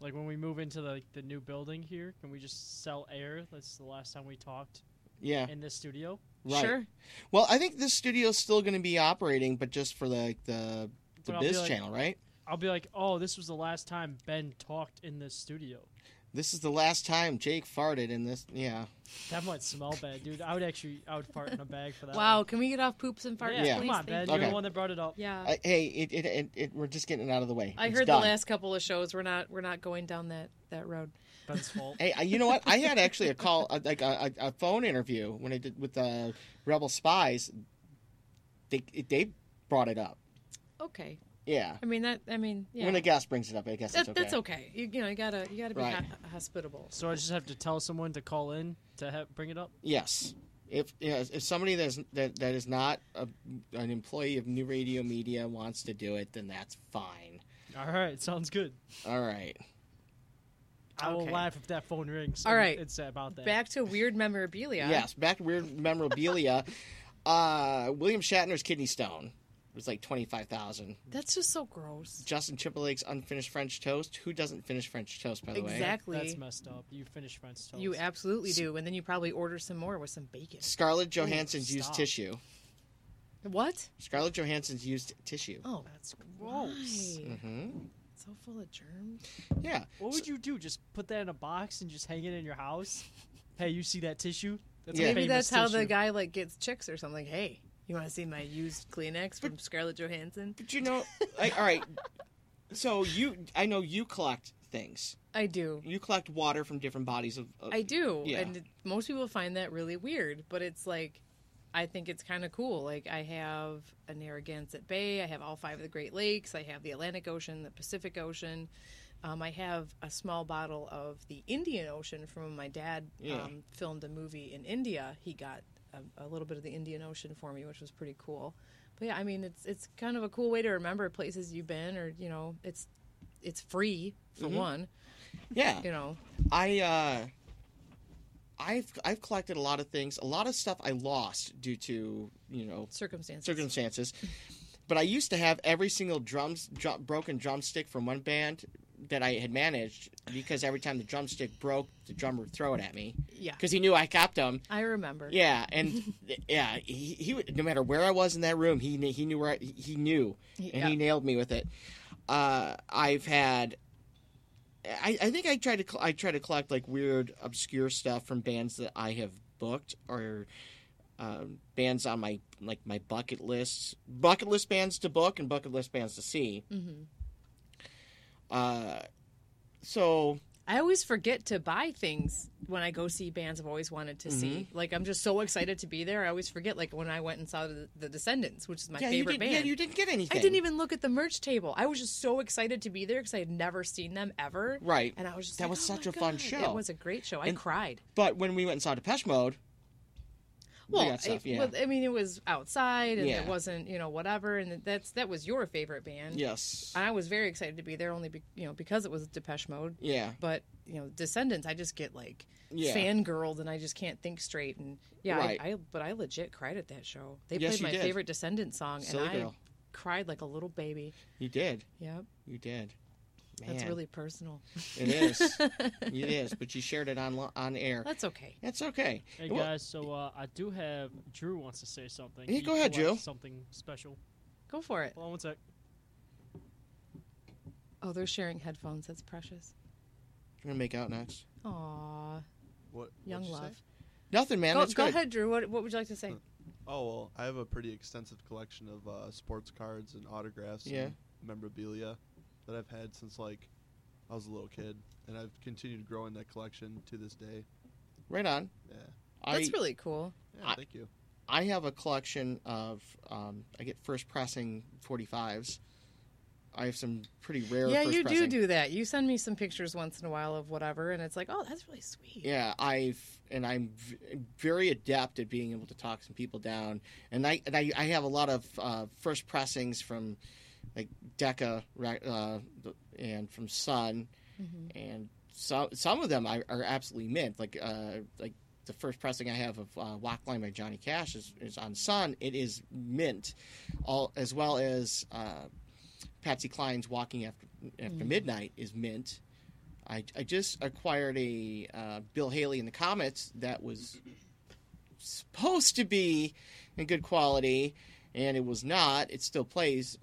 like when we move into the the new building here? Can we just sell air? That's the last time we talked Yeah. in this studio. Right. Sure. Well, I think this studio's still going to be operating, but just for the the the But Biz like- channel, right? I'll be like, oh, this was the last time Ben talked in this studio. This is the last time Jake farted in this. Yeah. That might smell bad, dude. I would actually, I would fart in a bag for that. Wow, one. can we get off poops and farts, Yeah, Yeah. come on, Ben. You're Okay. the one that brought it up. Yeah. I, hey, it, it, it, it, we're just getting it out of the way. I It's heard done. the last couple of shows. We're not we're not going down that that road. Ben's fault. Hey, you know what? I had actually a call, a- like a, a, a phone interview when I did with the Rebel Spies. They they brought it up. Okay. Yeah. I mean that. I mean, yeah. When a guest brings it up, I guess that, it's okay. That's okay. You, you know, you gotta you gotta be Right. ho- hospitable. So I just have to tell someone to call in to ha- bring it up. Yes. If yeah, if somebody that's, that that is not a, an employee of New Radio Media wants to do it, then that's fine. All right, sounds good. All right. I will Okay. laugh if that phone rings. All right, and right. it's about that. Back to weird memorabilia. Yes. Back to weird memorabilia. uh, William Shatner's kidney stone was like twenty five thousand. That's just so gross. Justin Timberlake's unfinished French toast. Who doesn't finish French toast, by the way? Exactly. That's messed up. You finish French toast. You absolutely do, and then you probably order some more with some bacon. Scarlett Johansson's used stop. tissue. What? Scarlett Johansson's used tissue. Oh, That's gross. why? hmm So full of germs. Yeah. What would you do? Just put that in a box and just hang it in your house? Hey, you see that tissue? That's a Yeah. Maybe famous that's how the tissue. guy like gets chicks or something. Hey, you want to see my used Kleenex from Scarlett Johansson? But you know, like, all right. So you, I know you collect things. I do. You collect water from different bodies of. of I do. Yeah. And most people find that really weird, but it's like I think it's kind of cool. Like I have a Narragansett Bay, I have all five of the Great Lakes, I have the Atlantic Ocean, the Pacific Ocean. Um, I have a small bottle of the Indian Ocean from when my dad Yeah. um, filmed a movie in India. He got a, a little bit of the Indian Ocean for me, which was pretty cool. But yeah, I mean, it's it's kind of a cool way to remember places you've been, or you know, it's it's free for Mm-hmm. one. yeah. You know, I. uh I've I've collected a lot of things. A lot of stuff I lost due to you know circumstances. circumstances. But I used to have every single drums drum, broken drumstick from one band that I had managed because every time the drumstick broke, the drummer would throw it at me yeah, because he knew I kept them. I remember. Yeah, and yeah, he, he would no matter where I was in that room, he he knew where I, he knew, and Yeah. he nailed me with it. Uh, I've had, I, I think I tried to I try to collect like weird obscure stuff from bands that I have booked or um, bands on my like my bucket lists, bucket list bands to book and bucket list bands to see. Mhm. Uh, so I always forget to buy things when I go see bands I've always wanted to see. Mm-hmm. Like I'm just so excited to be there. I always forget. Like when I went and saw the, the Descendents, which is my yeah, favorite band. yeah, you didn't get anything. I didn't even look at the merch table. I was just so excited to be there because I had never seen them ever. Right. And I was just That like, was "Oh such a fun show. It was a great show. I And- cried. But when we went and saw Depeche Mode, Well, stuff, I, yeah. well, I mean, it was outside, and Yeah. it wasn't, you know, whatever, and that's that was your favorite band. yes. And I was very excited to be there, only be, you know because it was Depeche Mode. yeah. But you know, Descendents, I just get like Yeah. fangirled, and I just can't think straight. And yeah, Right. I, I but I legit cried at that show. They Yes, played my did. favorite Descendent song, Silly and I girl. cried like a little baby. You did. Yep, You did. That's really personal. It is. it is. But you shared it on on air. That's okay. That's okay. Hey Well, guys, so uh, I do have Drew wants to say something. Yeah, go ahead, collects Drew. Something special. Go for it. Hold on one sec. Oh, they're sharing headphones. That's precious. We're gonna make out next. Aw, What? young what'd say? love. Nothing, man. Go, That's go good. ahead, Drew. What, what would you like to say? Oh well, I have a pretty extensive collection of uh, sports cards and autographs Yeah. and memorabilia that I've had since like I was a little kid, and I've continued growing that collection to this day. Right on. Yeah, That's I really cool. yeah. I- thank you. I have a collection of um, I get first pressing 45s. I have some pretty rare. Yeah, first you do pressing. do that. You send me some pictures once in a while of whatever, and it's like, oh, that's really sweet. Yeah, I've and I'm v- very adept at being able to talk some people down, and I and I, I have a lot of uh, first pressings from like Decca uh, and from Sun, Mm-hmm. and some some of them are, are absolutely mint. Like uh, like the first pressing I have of uh, Walk Line by Johnny Cash is, is on Sun. It is mint, all as well as uh, Patsy Cline's Walking After After Midnight is mint. I, I just acquired a uh, Bill Haley in the Comets that was supposed to be in good quality, and it was not. It still plays.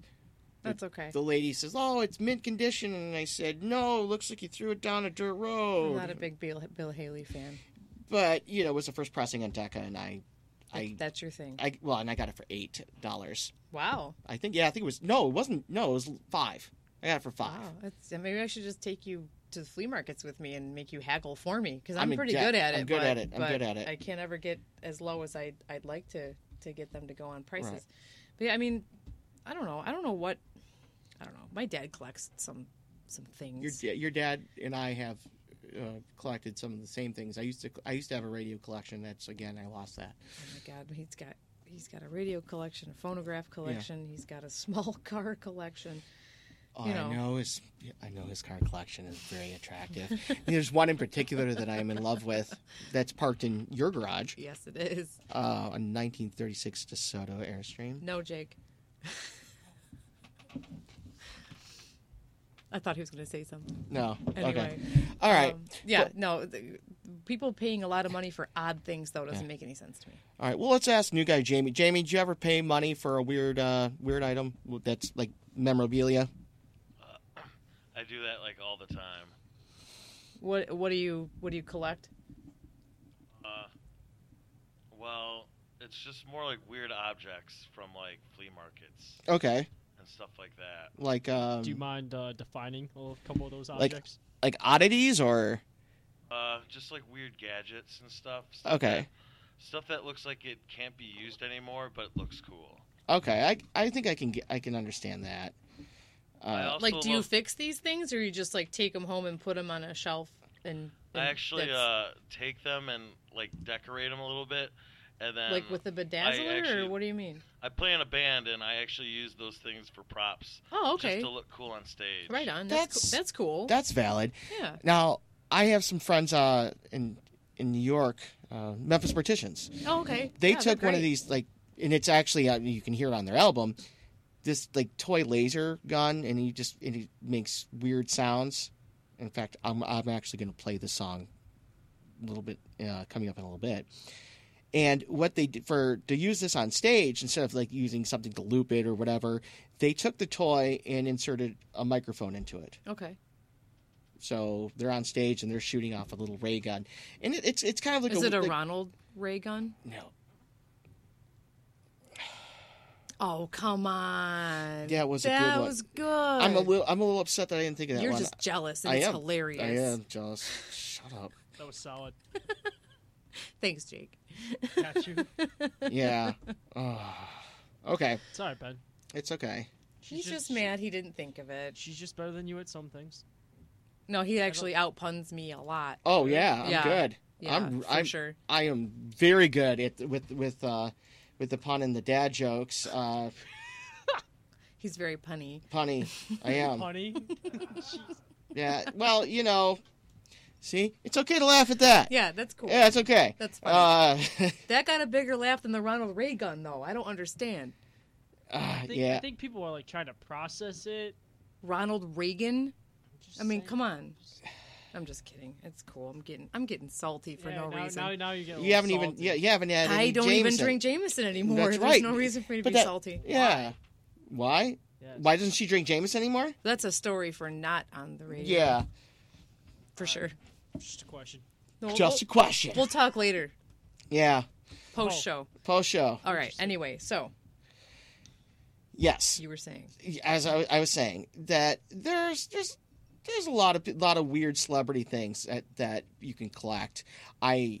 That's okay. The lady says, "Oh, it's mint condition," and I said, "No, looks like you threw it down a dirt I'm road." not a big Bill, Bill Haley fan. but you know, it was the first pressing on Decca, and I, That, I, that's your thing. I, well, and I got it for eight dollars. wow. I think, yeah, I think it was no, it wasn't. No, it was five. I got it for five. Wow. That's, maybe I should just take you to the flea markets with me and make you haggle for me because I'm I'm, pretty good at it. I'm good but, at it. I'm good at it. I can't ever get as low as I'd, I'd like to to get them to go on prices. Right. But yeah, I mean, I don't know. I don't know what. I don't know. My dad collects some some things. Your your dad and I have uh, collected some of the same things. I used to I used to have a radio collection. That's again I lost that. Oh my god, he's got he's got a radio collection, a phonograph collection. He's got a small car collection. Oh, You I know. know his I know his car collection is very attractive. There's one in particular that I am in love with. That's parked in your garage Yes, it is. uh, on 1936 DeSoto Airstream. No, Jake. I thought he was going to say something. No, Anyway, okay, all right, Um, yeah, no. The, people paying a lot of money for odd things though doesn't make any sense to me. all right. Well, let's ask new guy Jamie. Jamie, did you ever pay money for a weird uh, weird item that's like memorabilia? I do that like all the time. What what do you what do you collect? Uh, well, it's just more like weird objects from like flea markets Okay, and stuff like that. like um, Do you mind uh, defining a couple of those Like- objects? like oddities or Uh, just like weird gadgets and stuff. stuff okay. that- stuff that looks like it can't be used anymore, but it looks cool. Okay, I I think I can get I can understand that. Uh, Like, do you fix these things, or you just like take them home and put them on a shelf? And, and I actually uh, take them and like decorate them a little bit, and then like with the bedazzler, actually- or what do you mean? I play in a band and I actually use those things for props. Oh, okay, Just to look cool on stage. right on. That's- That's that's cool. that's valid. yeah. Now I have some friends uh, in in New York, uh, Memphis Partitions. Oh, okay. They Yeah, took one of these like, and it's actually uh, you can hear it on their album. This like toy laser gun, and he just and he makes weird sounds. In fact, I'm I'm actually going to play the song a little bit uh, coming up in a little bit. And what they did for to use this on stage instead of like using something to loop it or whatever, they took the toy and inserted a microphone into it. Okay. So they're on stage and they're shooting off a little ray gun, and it, it's it's kind of like Is a, it a like- Ronald Ray gun? No, Oh come on! Yeah, it was a that good one. was good. I'm a little I'm a little upset that I didn't think of that You're one. just jealous, and I it's am. hilarious. I am jealous. Shut up. That was solid. Thanks, Jake. Got you. Yeah. Oh. Okay, It's all right, Ben. it's okay. He's She's just mad he didn't think of it. She's just better than you at some things. No, he actually outpuns me a lot. Oh yeah, I'm Yeah. good. Yeah, I'm, for I'm, sure. I am very good at with with uh, with the pun and the dad jokes. Uh, He's very punny. punny, I am. Honey. Yeah. Well, you know, see, it's okay to laugh at that. Yeah, that's cool. Yeah, it's okay. That's funny. Uh, That got a bigger laugh than the Ronald Reagan, though. I don't understand. uh, I think, yeah. I think people are like trying to process it. Ronald Reagan. I mean, saying. come on. I'm just kidding. It's cool. I'm getting I'm getting salty for Yeah, no now, reason. Now, now you get. a You haven't little even salty. yeah, you haven't had any I don't even drink Jameson anymore. That's There's right. no reason for me to But be that- salty. Yeah. Why? Yes. Why doesn't she drink Jameson anymore? That's a story for not on the radio. Yeah. for sure. Just a question. No, Just a we'll, question. we'll talk later, Yeah. post show. Post show. All right. Anyway, so Yes. you were saying As I, I was saying, that there's there's there's a lot of lot of weird celebrity things that, that you can collect. I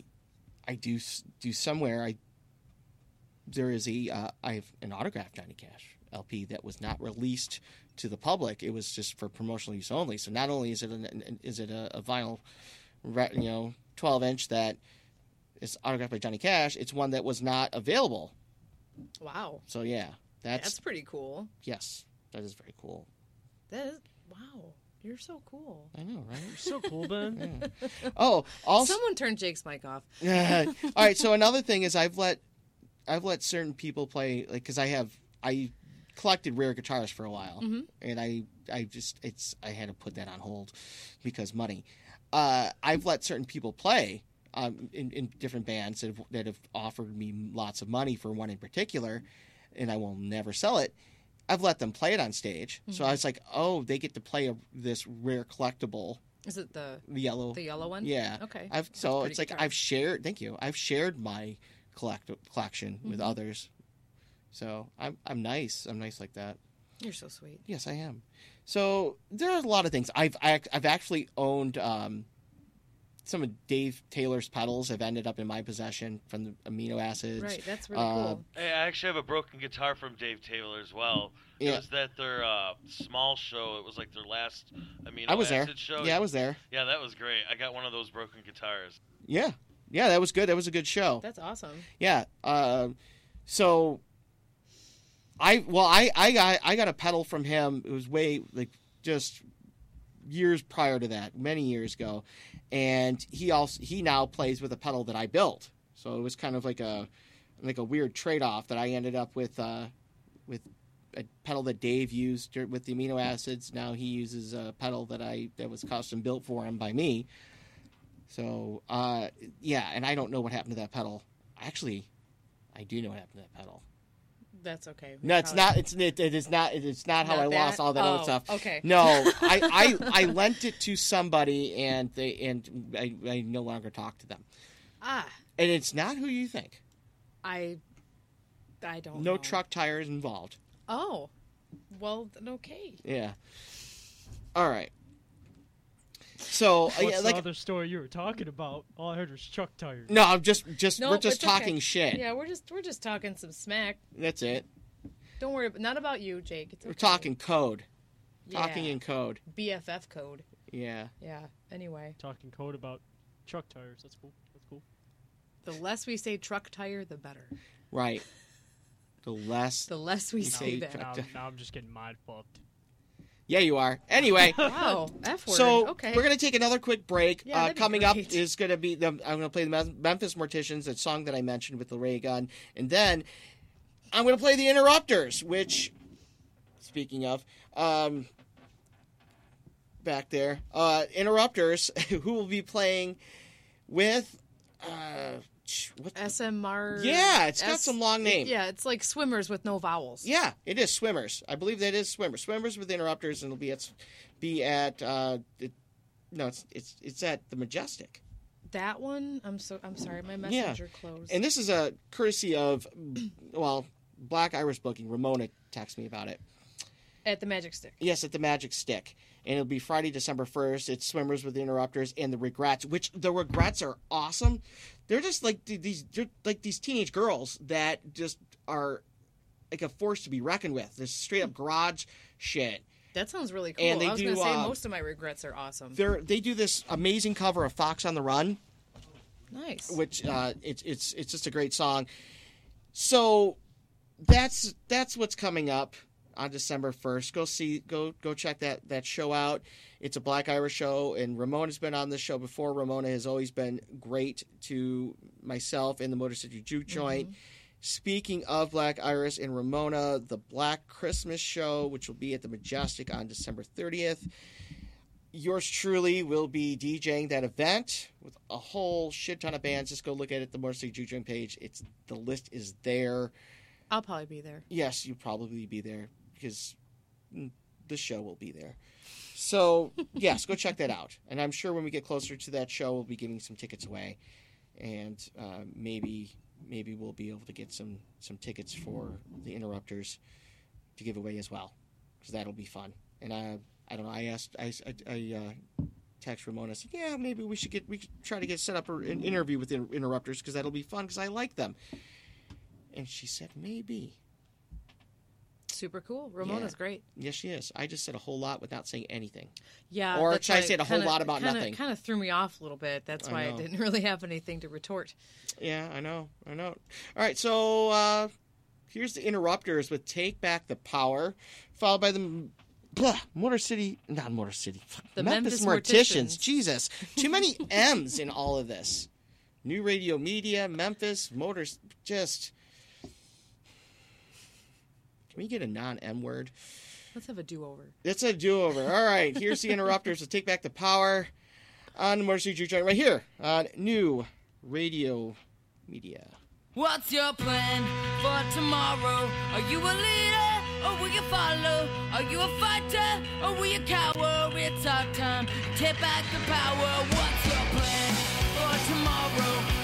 I do do somewhere. I there is a uh, I have an autographed Johnny Cash LP that was not released to the public. It was just for promotional use only. So not only is it an, an is it a, a vinyl, you know, 12 inch that is autographed by Johnny Cash. It's one that was not available. wow, So yeah, that's, that's pretty cool. yes, that is very cool. That is wow. You're so cool. I know, right? You're so cool, Ben. Oh, also, Someone turned Jake's mic off. Yeah. all right. So another thing is I've let I've let certain people play like because I have I collected rare guitars for a while, and I I just it's I had to put that on hold because money. Uh, I've let certain people play um, in, in different bands that have, that have offered me lots of money for one in particular, and I will never sell it. I've let them play it on stage, so I was like, oh, they get to play a, this rare collectible Is it the yellow the yellow one? yeah. Okay. I've so it's like guitar. I've shared. Thank you. I've shared my collect collection with Mm-hmm. others. So I'm I'm nice. I'm nice like that. You're so sweet. Yes, I am. So there are a lot of things. I've I, I've actually owned um, some of Dave Taylor's pedals have ended up in my possession from the amino acids. Right. That's really Uh, cool. Hey, I actually have a broken guitar from Dave Taylor as well. Yeah. It Yeah. was at their uh, small show. It was like their last amino I was there. show. Yeah, I was there. Yeah, that was great. I got one of those broken guitars. Yeah. Yeah, that was good. That was a good show. That's awesome. Yeah. Uh, so I well I I got I got a pedal from him. It was way like just years prior to that, many years ago, and he also he now plays with a pedal that I built. So it was kind of like a like a weird trade off that I ended up with uh, with a pedal that Dave used with the amino acids. Now he uses a pedal that I that was custom built for him by me. So uh, yeah, and I don't know what happened to that pedal. Actually, I do know what happened to that pedal. That's okay. No, it's Probably- not. It's it, it is not. It is not how Not I lost all that Oh, other stuff. okay. No, I, I I lent it to somebody, and they and I, I no longer talk to them. Ah, And it's not who you think. I, I don't. No know. truck tires involved. Oh, well, then okay. Yeah. All right. So uh, What's yeah, like the other story you were talking about? All I heard was truck tires. no, I'm just just No, we're just it's okay. talking shit. Yeah, we're just we're just talking some smack. That's it. Don't worry, not about you, Jake. It's We're talking code. Yeah. Talking in code. BFF code. Yeah. Yeah. Anyway, Talking code about truck tires. That's cool. That's cool. the less we say truck tire, the better. Right. The less. The less we You say say that. Now, now I'm just getting mind fucked. Yeah, you are. Anyway. Wow, F word. So okay. we're gonna take another quick break. Yeah, uh, coming up is gonna be the, I'm gonna play the Memphis Morticians, that song that I mentioned with the ray gun, and then I'm gonna play the Interrupters, which, speaking of, um, back there, uh, Interrupters, who will be playing with, uh, what? SMR. Yeah, it's got S- some long name. Yeah, it's like swimmers with no vowels. Yeah, it is Swimmers. I believe that is Swimmers. Swimmers with Interrupters, and it'll be at, be at, uh, it, no, it's it's it's at the Majestic. That one, I'm so I'm sorry, my Yeah. messenger closed. And this is a courtesy of, well, Black Iris Booking. Ramona texted me about it. At the Magic Stick. Yes, at the Magic Stick. And it'll be Friday, December 1st. It's Swimmers with the Interrupters and the Regrets, which the Regrets are awesome. They're just like these, they're like these teenage girls that just are like a force to be reckoned with. This straight up garage shit. That sounds really cool. And they I was do, gonna say uh, most of my regrets are awesome. They're they do this amazing cover of Fox on the Run. Nice. which uh, it's it's it's just a great song. So that's that's what's coming up on December first. Go see go go check that that show out. It's a Black Iris show, and Ramona's been on this show before. Ramona has always been great to myself and the Motor City Juke mm-hmm. Joint. Speaking of Black Iris and Ramona, the Black Christmas show, which will be at the Majestic on December 30th. Yours truly will be DJing that event with a whole shit ton of bands. Just go look at it, the Motor City Juke Joint page. It's the list is there. I'll probably be there. Yes, you'll probably be there because the show will be there. So yes, go check that out. And I'm sure when we get closer to that show, we'll be giving some tickets away, and uh, maybe maybe we'll be able to get some some tickets for the interrupters to give away as well, because that'll be fun. And I I don't know. I asked I I, I uh, text Ramona. I said, yeah, maybe we should get we should try to get set up an interview with the interrupters because that'll be fun because I like them. And she said maybe. Super cool. Ramona's Yeah. great. Yes, she is. I just said a whole lot without saying anything. Yeah. Or should I say a whole lot about kinda, nothing? Kind of threw me off a little bit. That's I why I didn't really have anything to retort. Yeah, I know. I know. All right, so uh, here's the interrupters with "Take Back the Power," followed by the blah, Motor City, not Motor City, The Memphis, Memphis Morticians. Morticians. Jesus, too many M's in all of this. New Radio Media, Memphis Motors, just. Can we get a non-M word? Let's have a do-over. It's a do-over. All right, here's the interrupters to take back the power on the Motor City Juke Joint right here on New Radio Media. What's your plan for tomorrow? Are you a leader or will you follow? Are you a fighter or will you cower? It's our time to take back the power. What's your plan for tomorrow?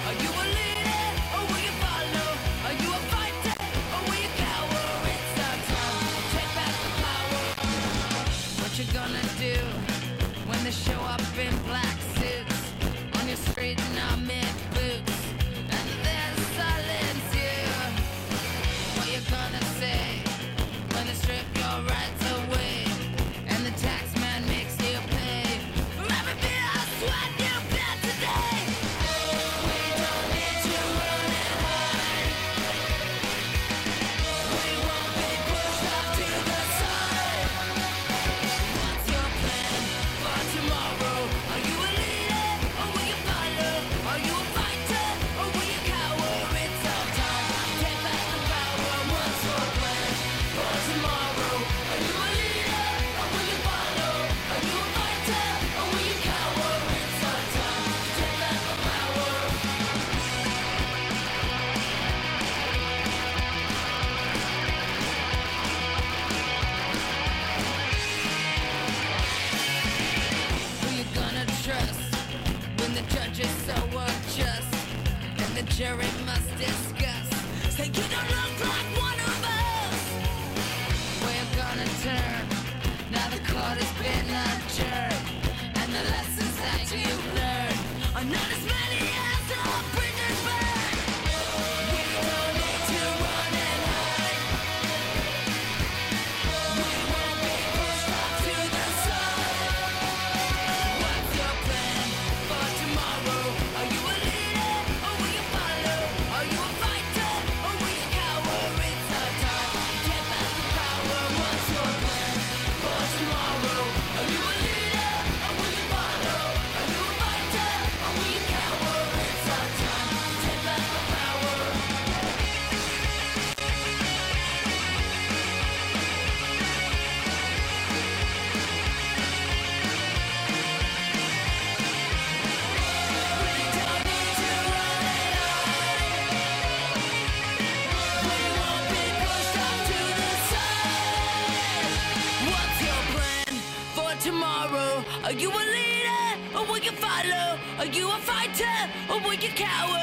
Fighter or will you cower?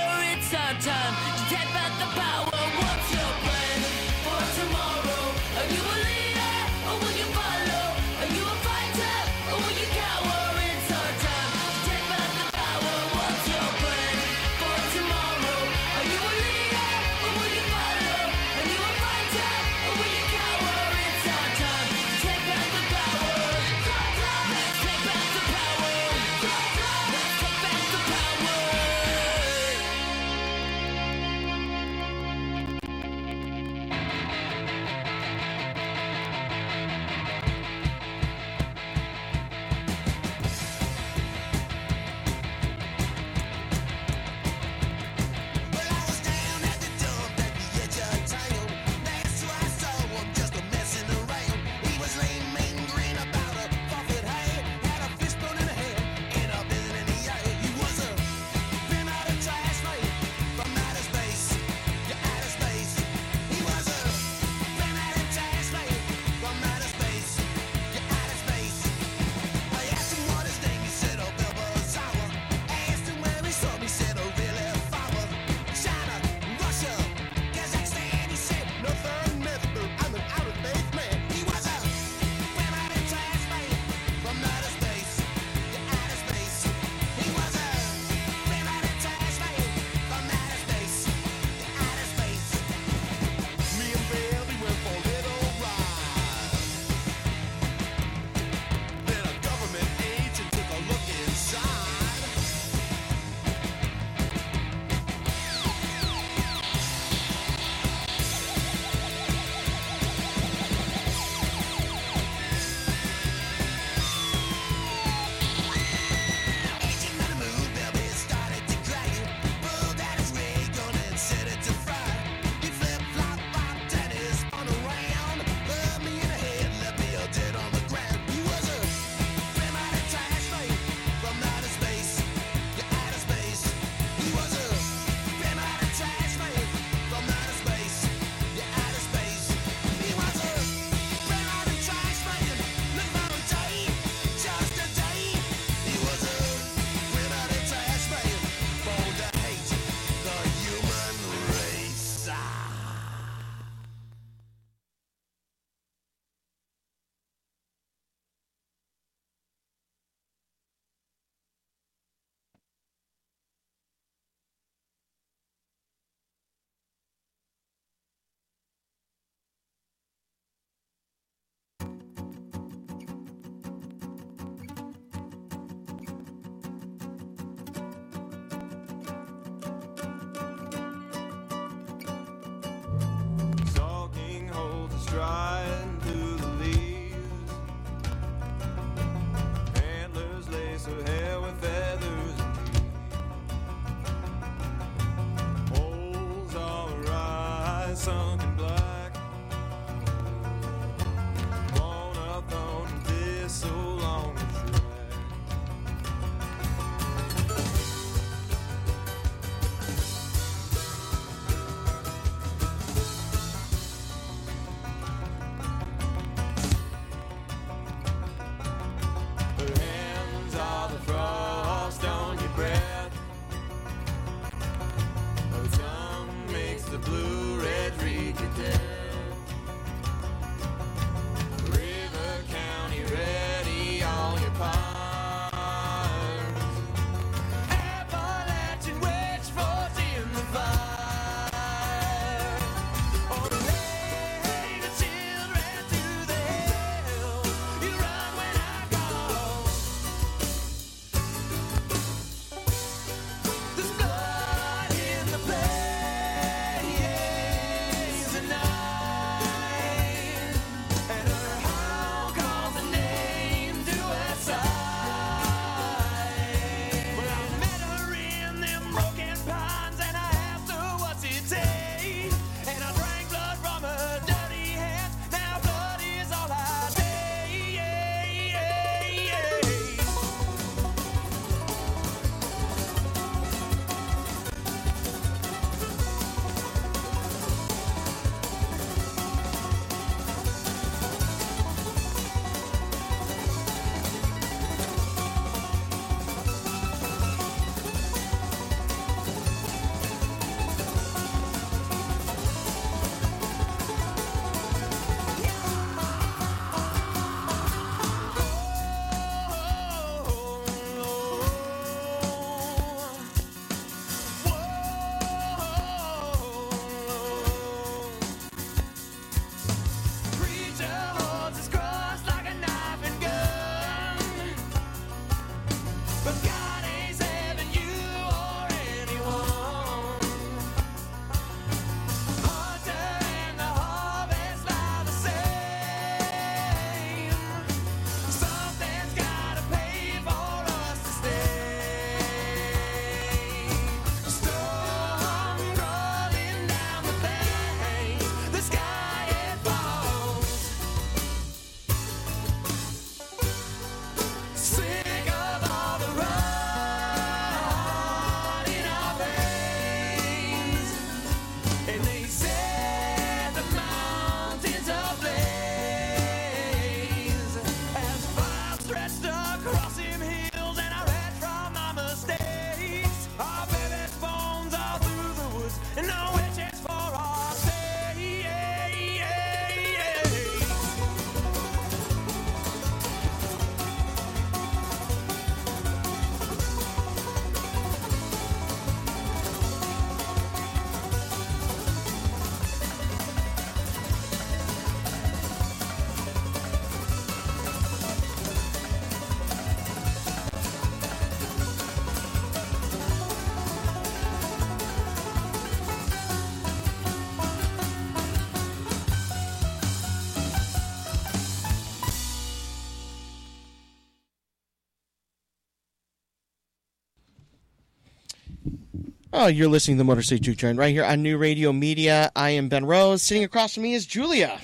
Oh, you're listening to the Motor City Juke Joint right here on New Radio Media. I am Ben Rose. Sitting across from me is Julia.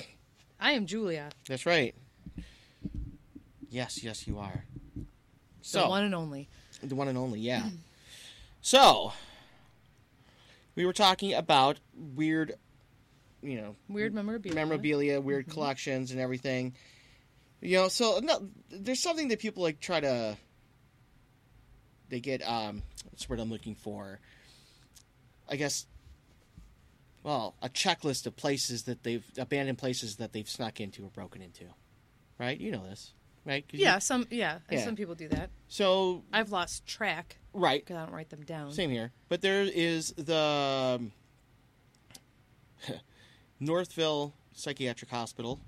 I am Julia, That's right. Yes, yes, you are. the So, one and only. the one and only, yeah. So, we were talking about weird, you know, Weird memorabilia. memorabilia, weird collections, and everything. You know, so no, there's something that people like try to. They get um, what's the word I'm looking for? I guess. Well, a checklist of places that they've abandoned places that they've snuck into or broken into, right? You know this, right? 'Cause you- Yeah, some yeah, Yeah. some people do that. So I've lost track right, because I don't write them down. Same here. But there is the um, Northville Psychiatric Hospital,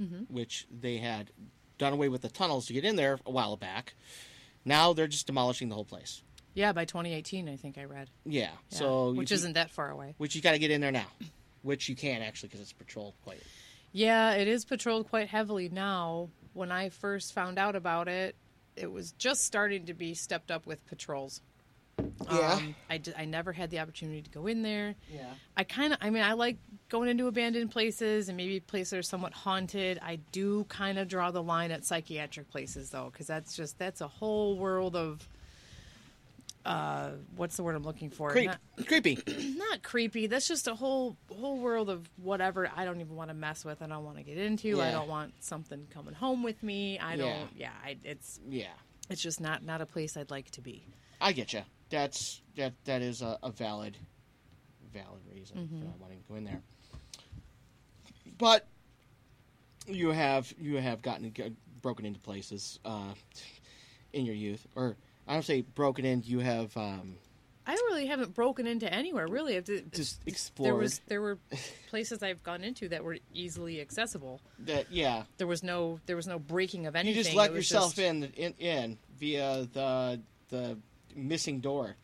Mm-hmm. which they had done away with the tunnels to get in there a while back. Now they're just demolishing the whole place. Yeah, by 2018, I think I read. Yeah. Yeah, So which isn't that far away. which you got to get in there now, which you can actually because it's patrolled quite. Yeah, it is patrolled quite heavily now. When I first found out about it, it was just starting to be stepped up with patrols. Yeah. Um, I, d- I never had the opportunity to go in there. Yeah. I kind of, I mean, I like going into abandoned places and maybe places that are somewhat haunted. I do kind of draw the line at psychiatric places, though, because that's just, that's a whole world of, uh, what's the word I'm looking for? Creep. Not- Creepy. not creepy. That's just a whole whole world of whatever I don't even want to mess with. I don't want to get into. I don't want something coming home with me. I don't. Yeah, I, it's Yeah. it's just not not a place I'd like to be. I get you. That's that. That is a, a valid, valid reason Mm-hmm. for not wanting to go in there. But you have you have gotten broken into places uh, in your youth, or I don't say broken in. You have um, I really haven't broken into anywhere. Really, I've just there was there were places I've gone into that were easily accessible. that. Yeah, There was no there was no breaking of anything. you just let yourself just- in, in in via the the missing door.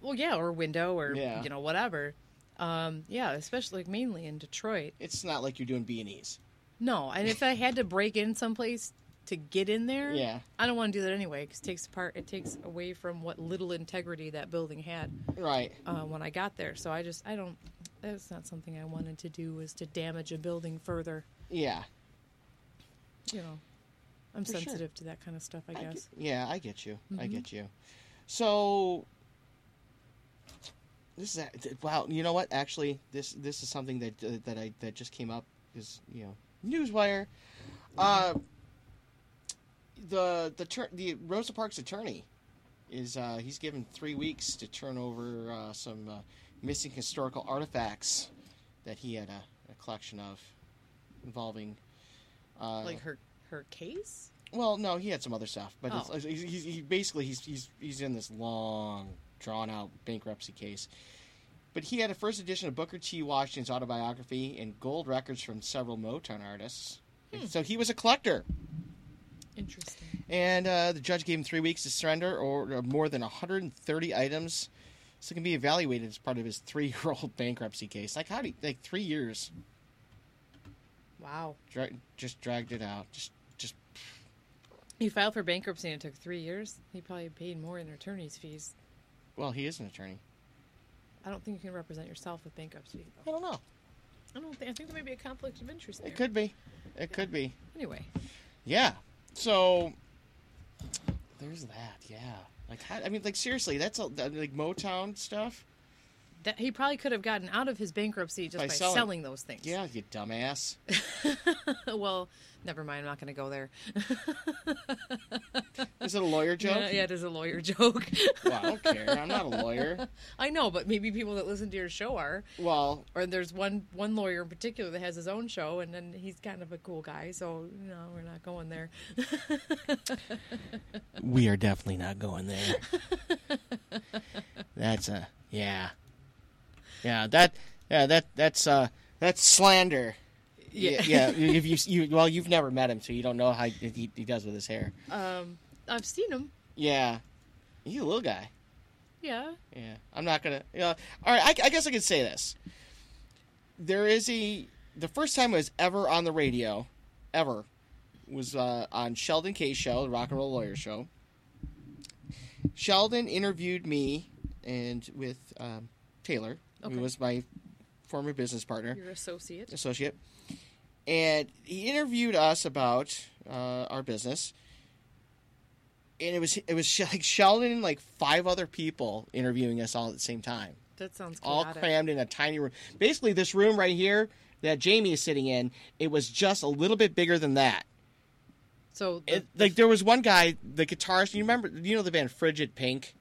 Well, yeah, or window or Yeah. you know whatever. Um, yeah, especially like, mainly in Detroit. It's not like you're doing B and E's. No, and if I had to break in someplace to get in there, Yeah. I don't want to do that anyway because it takes part it takes away from what little integrity that building had Right. uh, when I got there. So I just I don't. That's not something I wanted to do was to damage a building further. Yeah. You know, I'm For sure. sensitive to that kind of stuff. I I guess. get- yeah, I get you. I Mm-hmm. get you. So this is wow. You know what? Actually, this this is something that uh, that I that just came up is you know newswire. Uh, the the tur- the Rosa Parks attorney is uh, he's given three weeks to turn over uh, some uh, missing historical artifacts that he had a, a collection of involving uh, Like her her case. well, no, he had some other stuff, but Oh. it's, he's, he's, he basically he's, he's he's in this long, drawn out bankruptcy case. But he had a first edition of Booker T. Washington's autobiography and gold records from several Motown artists. Hmm. So he was a collector, Interesting. and uh, the judge gave him three weeks to surrender, or, or more than 130 items. So it can be evaluated as part of his three-year-old bankruptcy case. Like how do you, like three years? Wow. Dra- just dragged it out. Just just He filed for bankruptcy and it took three years. He probably paid more in attorney's fees. well, he is an attorney. I don't think you can represent yourself with bankruptcy. I don't know. I don't think. I think there may be a conflict of interest there. It could be. It could be. Anyway, Yeah. So there's that. Yeah. Like how, I mean, like seriously, that's a, that, like Motown stuff. That he probably could have gotten out of his bankruptcy just By by, selling- selling. those things. Yeah, you dumbass. well, never mind. I'm not going to go there. Is it a lawyer joke? Yeah, yeah, it is a lawyer joke. Well, I don't care. I'm not a lawyer. I know, but maybe people that listen to your show are. Well, Or there's one one lawyer in particular that has his own show, and then he's kind of a cool guy. So no, we're not going there. we are definitely not going there. that's a yeah. Yeah, that yeah, that that's uh that's slander. Yeah, yeah. If you, you well, you've never met him, so you don't know how he, he does with his hair. Um, I've seen him. Yeah, he's a little guy. Yeah. Yeah, I'm not gonna. You know, all right, I, I guess I could say this. There is a the first time I was ever on the radio, ever, was uh, on Sheldon K show, the Rock and Roll Lawyer show. Sheldon interviewed me and with um, Taylor, Okay. who was my former business partner Your associate. associate, and he interviewed us about uh, our business. And it was it was like Sheldon and like five other people interviewing us all at the same time, That sounds all crammed in a tiny room. Basically, this room right here that Jamie is sitting in, it was just a little bit bigger than that. So the, It, like there was one guy, the guitarist. You remember? You know the band Frigid Pink?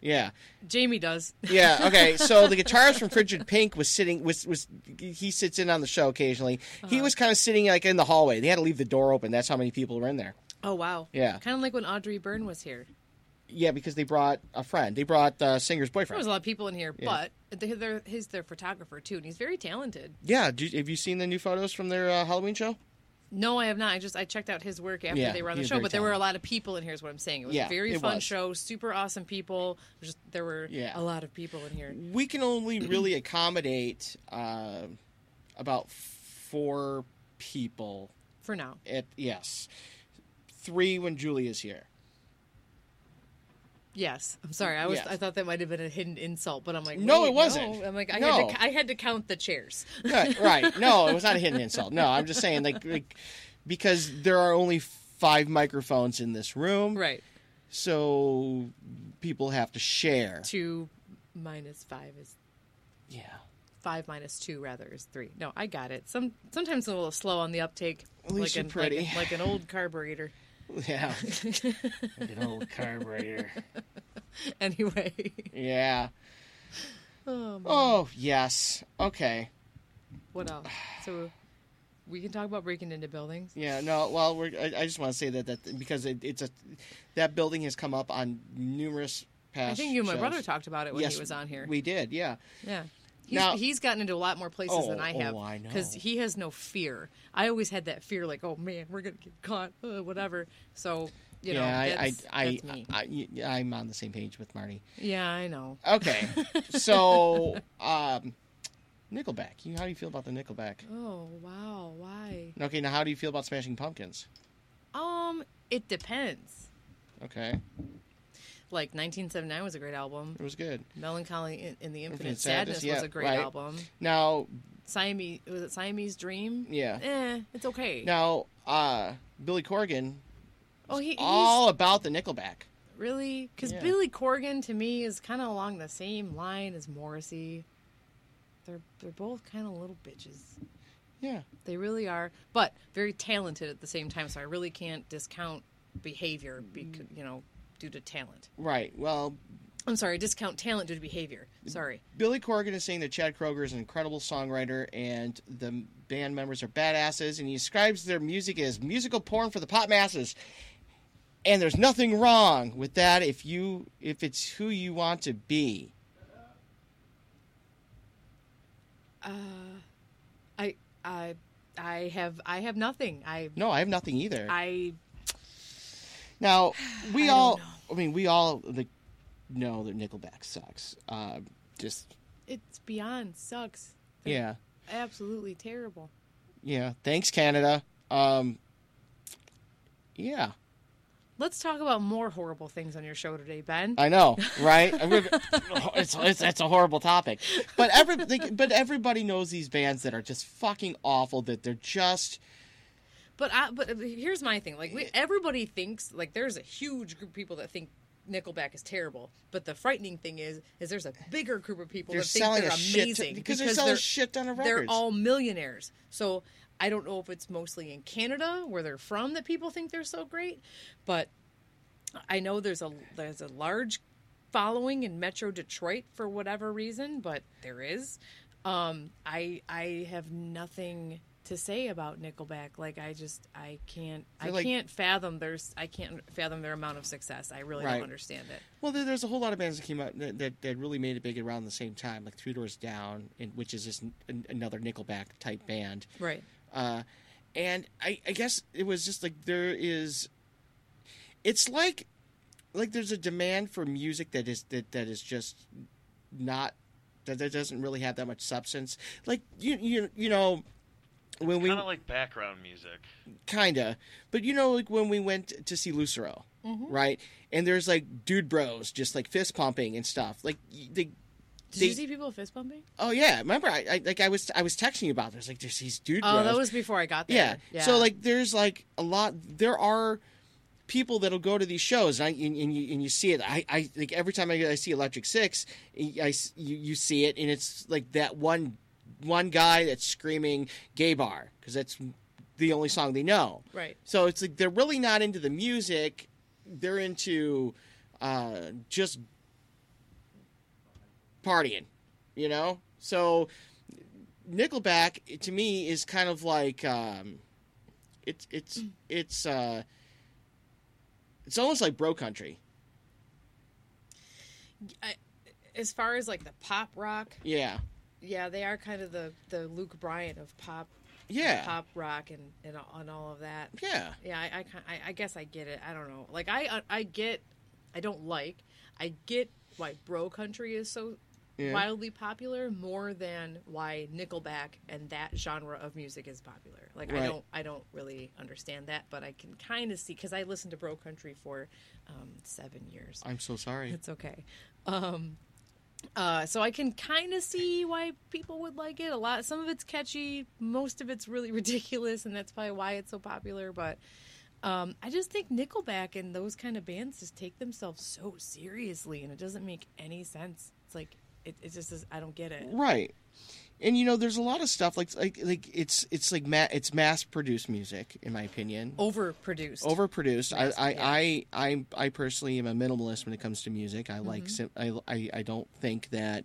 Yeah, Jamie does. yeah. Okay, so the guitarist from Frigid Pink was sitting was was he sits in on the show occasionally. He was kind of sitting like in the hallway. They had to leave the door open. That's how many people were in there. Oh wow. Yeah. Kind of like when Audrey Byrne was here. Yeah, because they brought a friend. They brought the singer's boyfriend. There was a lot of people in here, Yeah. but they're, they're, he's their photographer too, and he's very talented. Yeah, do, have you seen the new photos from their uh, Halloween show? No, I have not. I just I checked out his work after Yeah, they were on the he's show, very but there were a talented. lot of people in here. Is what I'm saying. It was Yeah, a very it fun was. show. Super awesome people. Just there were Yeah. a lot of people in here. We can only really accommodate uh, about four people For now. at yes, three when julie is here. Yes, I'm sorry. I was Yes. I thought that might have been a hidden insult, but I'm like, No, it wasn't. no. I'm like, I No. had to I had to count the chairs. right, right. No, it was not a hidden insult. No, I'm just saying like, like because there are only five microphones in this room, right. so people have to share. Two minus five is Yeah. five minus two rather is three. No, I got it. Some sometimes a little slow on the uptake. At least like you're an, pretty. Like, like an old carburetor. Yeah. like an old carburetor. Anyway. Yeah. Oh. Oh, yes. Okay. What else? So we can talk about breaking into buildings. Yeah, no, well, we're, I, I just want to say that, that because it, it's a that building has come up on numerous past I think you and my shows. brother talked about it when Yes, he was on here. We did, yeah. Yeah. He's, Now- he's gotten into a lot more places than Oh, I have oh, because he has no fear. I always had that fear, like, oh man, we're gonna get caught, uh, whatever. So you know, yeah, I, that's, I, that's me. I, I, I'm on the same page with Marty. yeah, I know. Okay, so um, Nickelback. You, how do you feel about the Nickelback? Oh wow, why? Okay, now how do you feel about Smashing Pumpkins? Um, it depends. Okay, Like 1979 was a great album. it was good. Melancholy in, in the Infinite, Infinite Sadness, Sadness, yeah, was a great right. album. Now, Siamese was it Siamese Dream? yeah. Eh, it's okay. Now, uh, Billy Corgan, oh, he, he's all about the Nickelback. really because Yeah. Billy Corgan to me is kind of along the same line as Morrissey. They're they're both kind of little bitches. Yeah. They really are, but very talented at the same time. So I really can't discount behavior, because you know, due to talent. Right. Well, I'm sorry, discount talent due to behavior. Sorry. Billy Corgan is saying that Chad Kroeger is an incredible songwriter and the band members are badasses, and he describes their music as musical porn for the pop masses. And there's nothing wrong with that if you if it's who you want to be. Uh, I I I have I have nothing. I No, I have nothing either. I now we I all, I mean, we all like know that Nickelback sucks. Uh, just it's beyond sucks. They're yeah, Absolutely terrible. yeah. Thanks, Canada. Um, yeah. Let's talk about more horrible things on your show today, Ben. I know, right? It's, it's it's a horrible topic, but every but everybody knows these bands that are just fucking awful. That they're just But I, but here's my thing: like we, everybody thinks like there's a huge group of people that think Nickelback is terrible. But the frightening thing is, is there's a bigger group of people They're that think they're amazing ton- because they're selling a shit ton of They're all millionaires. So I don't know if it's mostly in Canada where they're from that people think they're so great, but I know there's a there's a large following in Metro Detroit for whatever reason, but there is. Um, I I have nothing to say about Nickelback. Like I just I can't I like- can't fathom there's I can't fathom their amount of success. I really Right. don't understand it. well. There, there's a whole lot of bands that came out that, that, that really made it big around the same time, like Three Doors Down, and, which is just an, another Nickelback type band. Right. Uh, and I, I guess it was just like there is. It's like, like there's a demand for music that is that that is just not that that doesn't really have that much substance. Like you you you know when we Kind of like background music. kinda, but you know like when we went to see Lucero, mm-hmm. right? And there's like dude bros just like fist pumping and stuff. Like y- they Did They- you see people fist bumping? Oh yeah, remember I, I like I was I was texting you about. this. like there's these dude. Oh, that was before I got there. yeah. Yeah. So like there's like a lot. There are people that'll go to these shows and, I, and, and you and you see it. I, I like every time I, I see Electric Six, I s- you, you see it and it's like that one one guy that's screaming "gay bar" because that's the only song they know. Right. So it's like they're really not into the music. They're into uh, just partying, you know. So Nickelback to me is kind of like um, it's it's it's uh, it's almost like bro country. I, as far as like the pop rock, Yeah, yeah, they are kind of the the Luke Bryan of pop, yeah, pop rock and and, and all of that. yeah. Yeah, I, I, I, guess I get it. I don't know. Like I, I get, I don't like. I get why bro country is so Yeah. wildly popular more than why Nickelback and that genre of music is popular. Like I don't I don't really understand that, but I can kind of see because I listened to Bro Country for um, seven years. I'm so sorry. It's okay. Um, uh, so I can kind of see why people would like it. A lot, some of it's catchy, most of it's really ridiculous, and that's probably why it's so popular. But um, I just think Nickelback and those kind of bands just take themselves so seriously, and it doesn't make any sense. It's like it, it just is, I don't get it. Right. And you know, there's a lot of stuff like like like it's it's like ma- it's mass produced music in my opinion. Overproduced. Overproduced. I I. I I I personally am a minimalist when it comes to music. I like Mm-hmm. sim- I, I I don't think that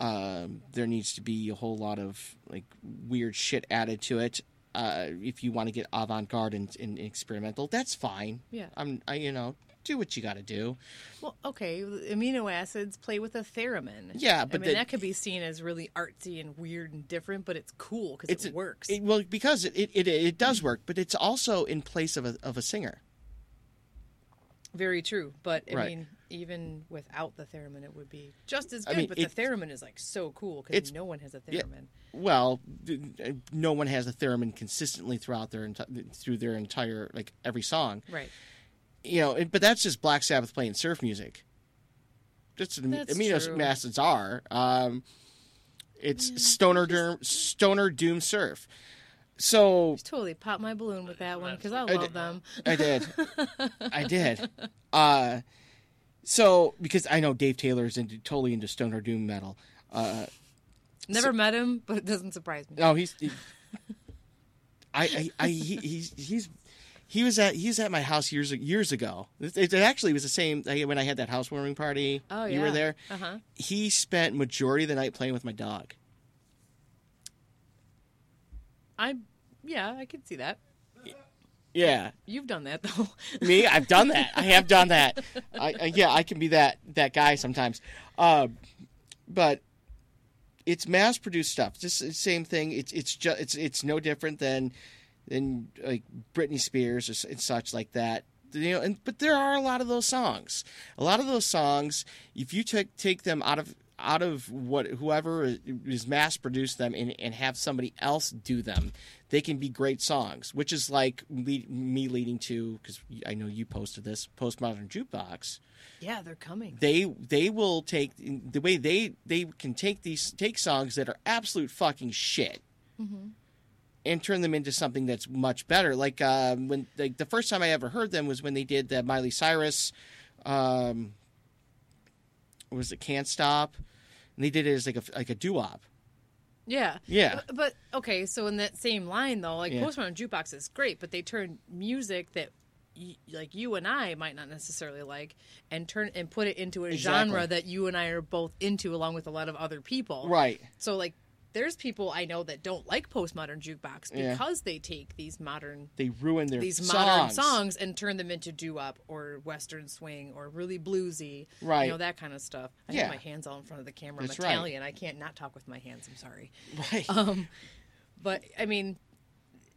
um, there needs to be a whole lot of like weird shit added to it. Uh, if you want to get avant garde and, and experimental, that's fine. Yeah. I'm I you know do what you got to do. Well, okay, amino acids play with a theremin. Yeah, but I mean the- that could be seen as really artsy and weird and different, but it's cool because it works. It, well, because it, it, it, it does work, but it's also in place of a, of a singer. Very true, but I Right. mean, even without the theremin, it would be just as I good. mean, but the theremin is like so cool because no one has a yeah. theremin. Well, no one has a theremin consistently throughout their enti- through their entire like every song, Right. You know. But that's just Black Sabbath playing surf music. That's That's amino true. acids are. Um, it's stoner doom, stoner doom surf. So Totally pop my balloon with that one because I I love did- them. I did. I did. Uh, so because I know Dave Taylor is into, totally into stoner doom metal. Uh, Never met him, but it doesn't surprise me. no, he's. he- I, I, I he, he's he's he was at he was at my house years years ago. It, it actually was the same when I had that housewarming party. Oh you yeah, were there. Uh huh. He spent majority of the night playing with my dog. I, yeah, I could see that. Yeah, You've done that though. me i've done that i have done that I, I yeah i can be that that guy sometimes uh, but it's mass produced stuff just the same thing it's it's just it's it's no different than than like britney spears or and such like that you know and but there are a lot of those songs. A lot of those songs if you take take them out of out of what whoever is- mass produced them and, and have somebody else do them they can be great songs which is like lead, me leading to because i know you posted this postmodern jukebox. Yeah, they're coming. they they will take the way they they can take these take songs that are absolute fucking shit mm-hmm. And turn them into something that's much better like um, when like the first time i ever heard them was when they did the miley cyrus um was it can't stop and they did it as like a like a doo-wop Yeah. Yeah. But, but, okay, so in that same line though, like Yeah. Postmodern Jukebox is great, but they turn music that y- like you and I might not necessarily like and turn and put it into a Exactly. genre that you and I are both into along with a lot of other people. right So like there's people I know that don't like postmodern jukebox Yeah. because they take these modern they ruin their these songs. modern songs and turn them into doo-wop or western swing or really bluesy, Right. You know that kind of stuff. I Yeah. have my hands all in front of the camera. That's I'm right. Italian. I can't not talk with my hands. I'm sorry. right Um, but I mean,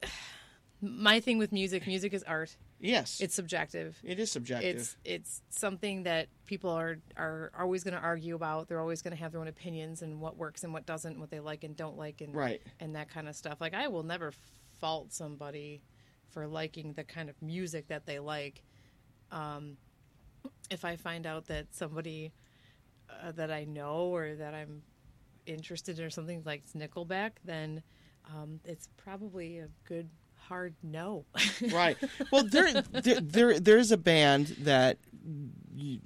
my thing with music, music is art. Yes It's subjective. it is subjective It's it's something that people are are always going to argue about. They're always going to have their own opinions and what works and what doesn't, what they like and don't like, and Right. and that kind of stuff. Like I will never fault somebody for liking the kind of music that they like. Um, if I find out that somebody uh, that I know or that I'm interested in or something like Nickelback, then um, it's probably a good hard no. right. Well, there, there, there, there's a band that you,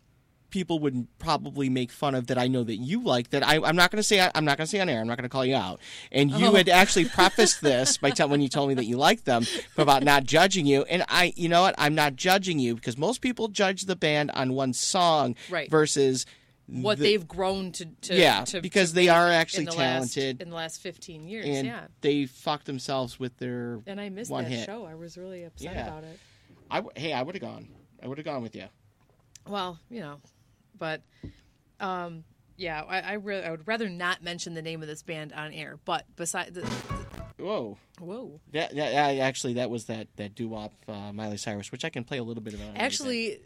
people would probably make fun of that I know that you like. That I, I'm not going to say. I'm not going to say on air. I'm not going to call you out. And you Oh. had actually prefaced this by tell, when you told me that you liked them about not judging you. And I, you know what? I'm not judging you because most people judge the band on one song Right. versus what the- they've grown to, to Yeah, to, because to they are actually in the talented. last, in the last 15 years and yeah they fucked themselves with their and i missed one that hit. show i was really upset Yeah. about it I hey, I would have gone. I would have gone with you. well you know but um yeah i I, really, I would rather not mention the name of this band on air but besides the, Whoa. whoa That, that, that- actually, that was that that doo wop uh, Miley Cyrus, which I can play a little bit of. it on anything. actually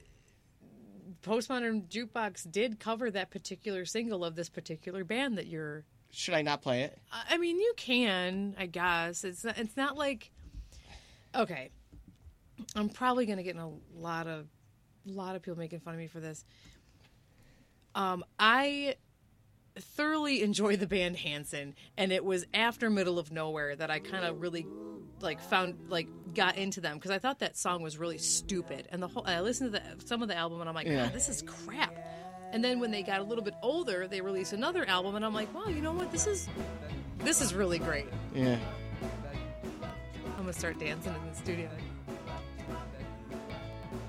Postmodern Jukebox did cover that particular single of this particular band that you're. Should I not play it? I mean, you can, I guess. It's not, it's not like. Okay, I'm probably gonna get in a lot of, lot of people making fun of me for this. Um, I thoroughly enjoy the band Hanson, and it was after Middle of Nowhere that I kind of really like found like got into them because I thought that song was really stupid, and the whole I listened to the, some of the album and I'm like, Yeah. God, this is crap. And then when they got a little bit older, they released another album, and I'm like, wow, you know what? This is this is really great. Yeah. I'm gonna start dancing in the studio.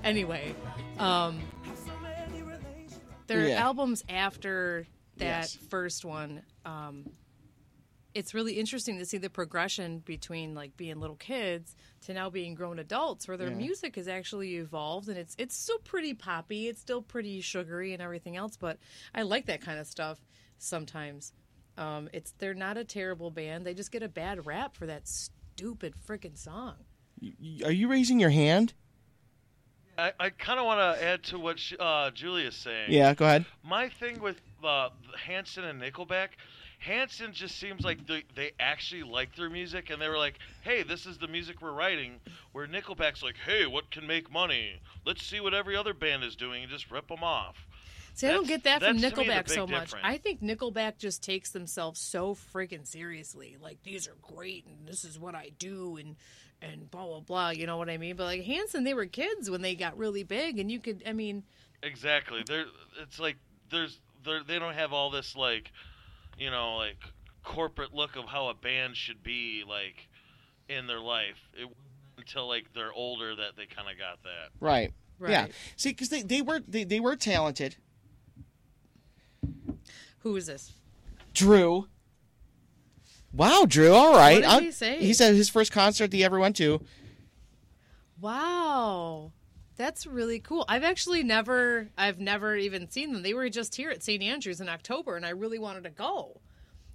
Anyway, um, their Yeah. albums after that Yes. first one, um, it's really interesting to see the progression between like being little kids to now being grown adults, where their Yeah. music has actually evolved, and it's it's still pretty poppy, it's still pretty sugary and everything else. But I like that kind of stuff sometimes. Um, it's they're not a terrible band; they just get a bad rap for that stupid freaking song. Are you raising your hand? I, I kind of want to add to what sh uh, Julia's saying. Yeah, go ahead. My thing with uh, Hanson and Nickelback, Hanson just seems like they, they actually like their music, and they were like, "Hey, this is the music we're writing." Where Nickelback's like, "Hey, what can make money? Let's see what every other band is doing and just rip them off." See, I don't get that from that's to me the Nickelback so much. difference. I think Nickelback just takes themselves so freaking seriously. Like these are great, and this is what I do, and and blah blah blah. You know what I mean? But like Hanson, they were kids when they got really big, and you could, I mean, Exactly. They're it's like there's they're, they don't have all this like, you know, like corporate look of how a band should be like in their life. It wasn't until like they're older that they kind of got that. Right. Right. Yeah. See, because they, they were they, they were talented. who is this? Drew. Wow, Drew. All right. What did he say? He said his first concert he ever went to. Wow. That's really cool. I've actually never I've never even seen them. They were just here at St. Andrews in October and I really wanted to go.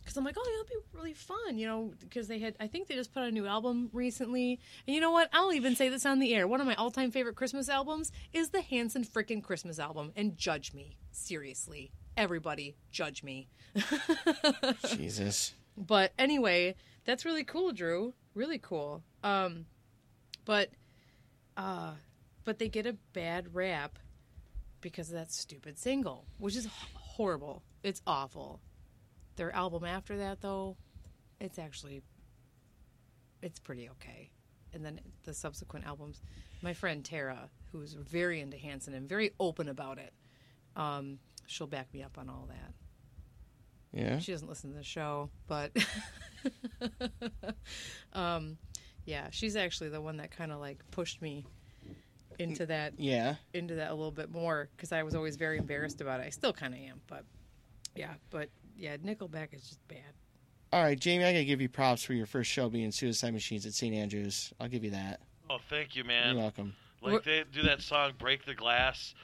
Cuz I'm like, "Oh, it'll be really fun," you know, because they had I think they just put out a new album recently. And you know what? I'll even say this on the air. One of my all-time favorite Christmas albums is the Hanson frickin' Christmas album and judge me. Seriously. Everybody, judge me. Jesus. But anyway, that's really cool, Drew. Really cool. Um, but, uh, but they get a bad rap because of that stupid single, which is horrible. It's awful. Their album after that, though, it's actually, it's pretty okay. And then the subsequent albums, my friend Tara, who's very into Hanson and very open about it, um, she'll back me up on all that. Yeah. She doesn't listen to the show, but um, yeah, she's actually the one that kind of like pushed me into that Yeah. into that a little bit more because I was always very embarrassed about it. I still kind of am, but yeah, but yeah, Nickelback is just bad. All right, Jamie. I gotta give you props for your first show being Suicide Machines at St. Andrews. I'll give you that. Oh, thank you, man. You're welcome. Like they do that song "Break the Glass."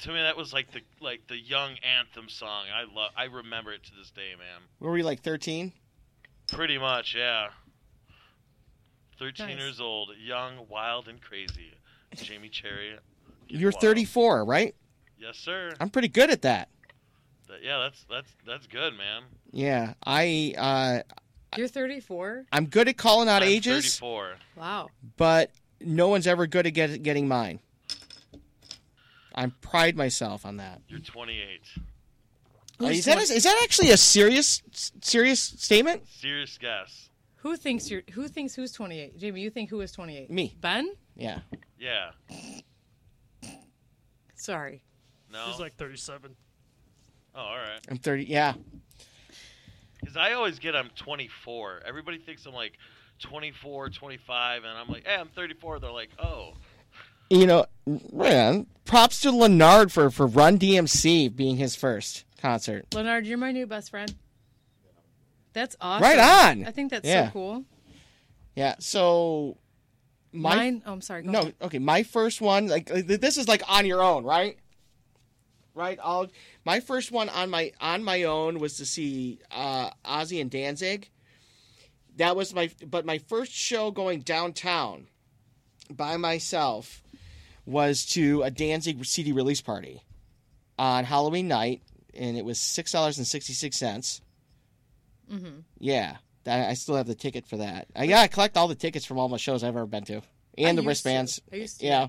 To me, that was like the like the young anthem song. I love. I remember it to this day, man. Were we like 13? Pretty much, yeah. Thirteen Nice. years old, young, wild, and crazy. Jamie Cherry. You're wild. 34, right? Yes, sir. I'm pretty good at that. That- yeah, that's that's that's good, man. Yeah. I uh, You're 34. I'm good at calling out I'm ages, 34. Wow. but no one's ever good at get, getting mine. I pride myself on that. You're 28. Uh, is that twen- is that actually a serious serious statement? Serious guess. Who thinks you're? Who thinks who's 28? Jamie, you think who is 28? Me. Ben? Yeah. Yeah. Sorry. No. He's like 37. oh, all right. I'm 30. Yeah. Because I always get I'm 24. Everybody thinks I'm like 24, 25, and I'm like, hey, I'm 34. They're like, oh. You know, man, props to Leonard for for Run DMC being his first concert. Leonard, you're my new best friend. That's awesome. Right on. I think that's Yeah. so cool. Yeah. So my Mine. Oh, I'm sorry. Go no, ahead. okay, my first one like like, this is like on your own, right? Right. I'll my first one on my on my own was to see uh Ozzy and Danzig. That was my but my first show going downtown by myself was to a Danzig CD release party. on Halloween night, and it was six dollars and sixty six cents. Mm-hmm. Yeah, that, I still have the ticket for that. I gotta collect all the tickets from all my shows I've ever been to, and I the wristbands. to. I used to. Yeah,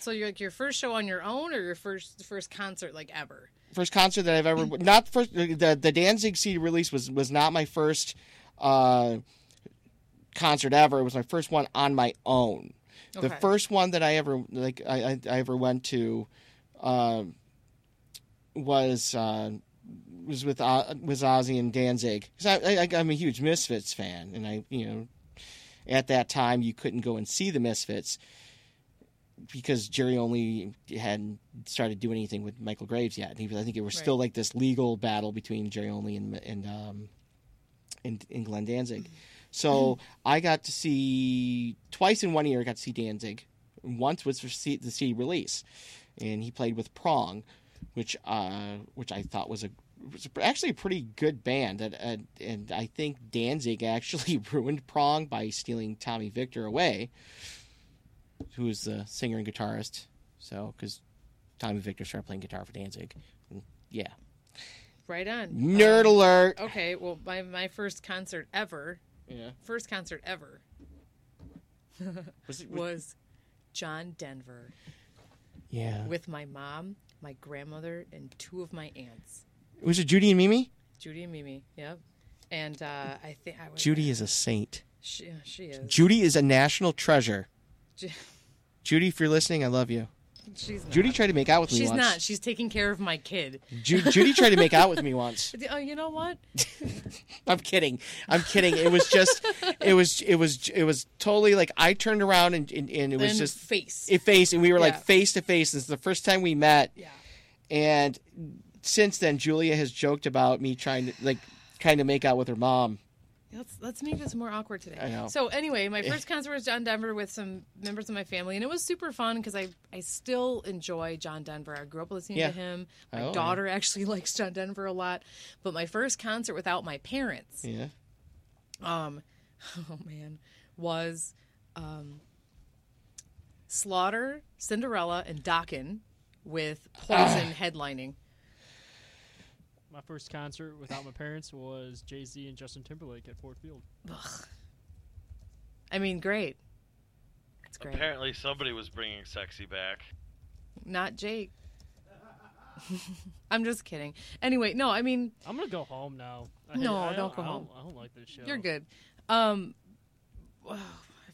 So you're like your first show on your own, or your first first concert like ever? first concert that I've ever not first the the Danzig CD release was was not my first uh, concert ever. It was my first one on my own. The first one that I ever like I I, I ever went to um was uh, was with uh, was Ozzy and Danzig because I, I I'm a huge Misfits fan and I you know at that time you couldn't go and see the Misfits because Jerry Only hadn't started doing anything with Michael Graves yet. And he, was- I think it was still like this legal battle between Jerry Only and and um, and, and Glenn Danzig. So I got to see twice in one year. I got to see Danzig. Once was for C- the CD release, and he played with Prong, which uh, which I thought was a was actually a pretty good band. And, and, and I think Danzig actually ruined Prong by stealing Tommy Victor away, who's the singer and guitarist. So because Tommy Victor started playing guitar for Danzig, And, yeah. Right on. Nerd Um, alert. Okay, well, my my first concert ever, Yeah. first concert ever Was it, was John Denver yeah. with my mom, my grandmother, and two of my aunts, Was it Judy and Mimi? Judy and Mimi. Yep. And uh, I think I was. Judy is a saint. She, she is. Judy is a national treasure. Ju- Judy, if you're listening, I love you. She's not. Judy tried to make out with me She's once. not. She's taking care of my kid. Ju- Judy tried to make out with me once. Oh, you know what? I'm kidding. I'm kidding. It was just, it was, it was, it was totally like I turned around and and, and it was And just face. it face, and we were like face to face. This is the first time we met, yeah. and since then, Julia has joked about me trying to like trying to make out with her mom. Let's let's make this more awkward today. I know. So anyway, my first concert was John Denver with some members of my family, and it was super fun because I I still enjoy John Denver. I grew up listening Yeah. to him. My Oh, daughter actually likes John Denver a lot. But my first concert without my parents, Yeah. um, oh man, was um, Slaughter, Cinderella, and Dokken with Poison headlining. My first concert without my parents was Jay Z and Justin Timberlake at Ford Field. Ugh. I mean, great. It's great. Apparently, somebody was bringing sexy back. Not Jake. I'm just kidding. Anyway, no, I mean, I'm gonna go home now. I No, I don't go I home. I don't like this show. you're good. Um, I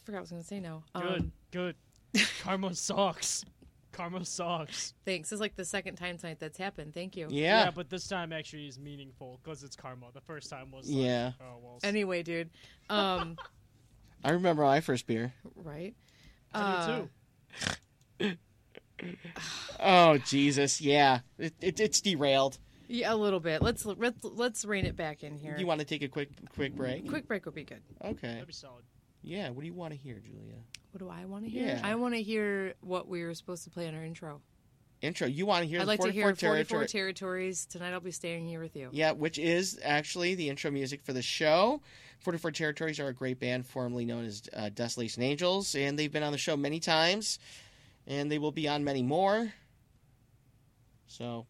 forgot what I was going to say now. Good. Um, good. Karma sucks. Karma sucks. thanks. It's like the second time tonight that's happened. Thank you. Yeah. Yeah, but this time actually is meaningful because it's karma. The first time was like, Yeah. Oh well. Anyway, dude. Um, I remember my first beer. right. I Uh, do too. Oh Jesus, yeah. It, it, it's derailed. Yeah, a little bit. Let's let's let's rein it back in here. You want to take a quick quick break? Quick break would be good. Okay. That'd be solid. Yeah. What do you want to hear, Julia? What do I want to hear? Yeah. I want to hear what we were supposed to play in our intro. Intro. You want to hear I'd like to 44 hear 44 territory? territories. Tonight I'll be staying here with you. Yeah, which is actually the intro music for the show. 44 Territories are a great band formerly known as uh, Desolation Angels, and they've been on the show many times, and they will be on many more. So,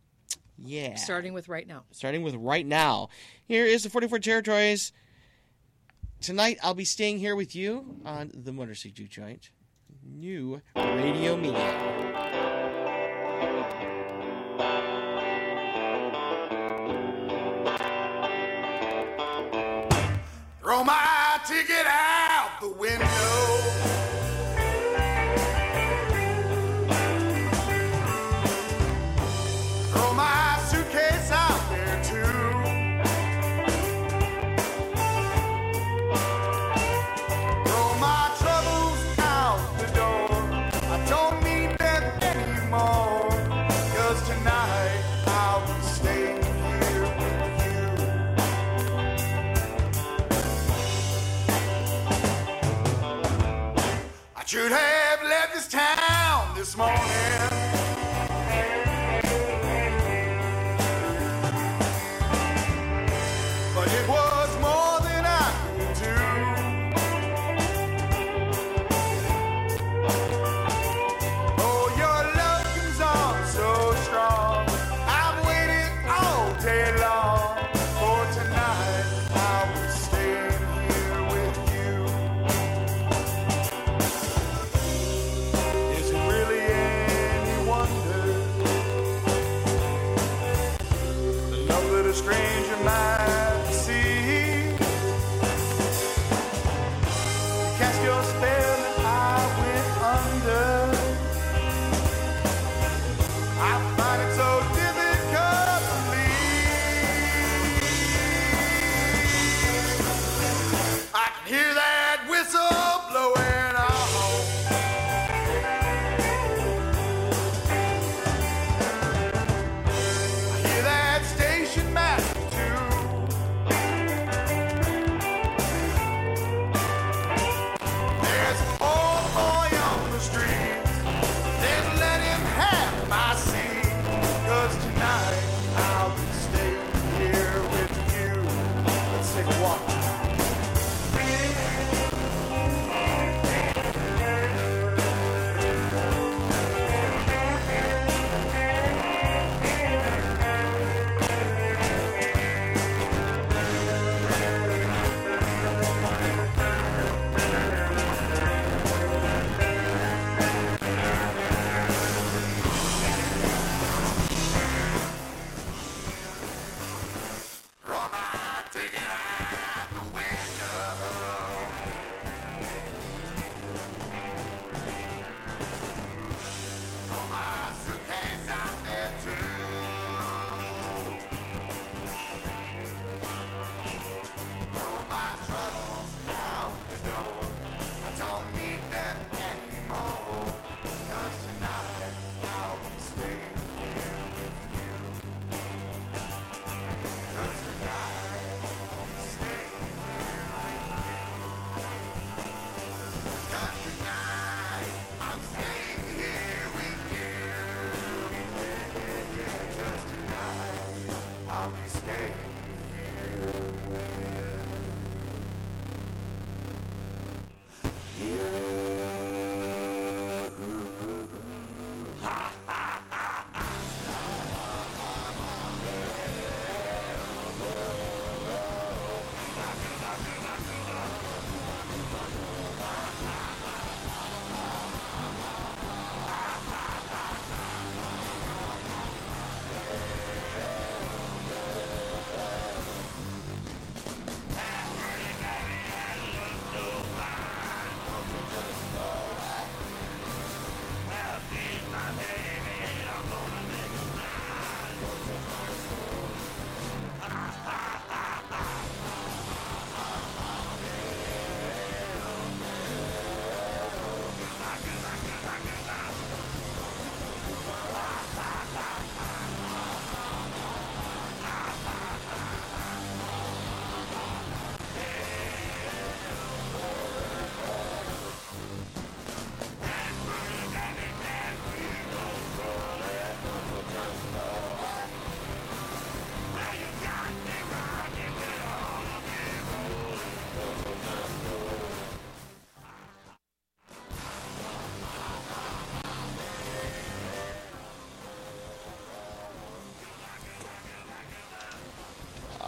yeah. Starting with right now. Starting with right now. Here is the 44 Territories. Tonight I'll be staying here with you on the Motor City. New radio media. Throw my ticket out morning.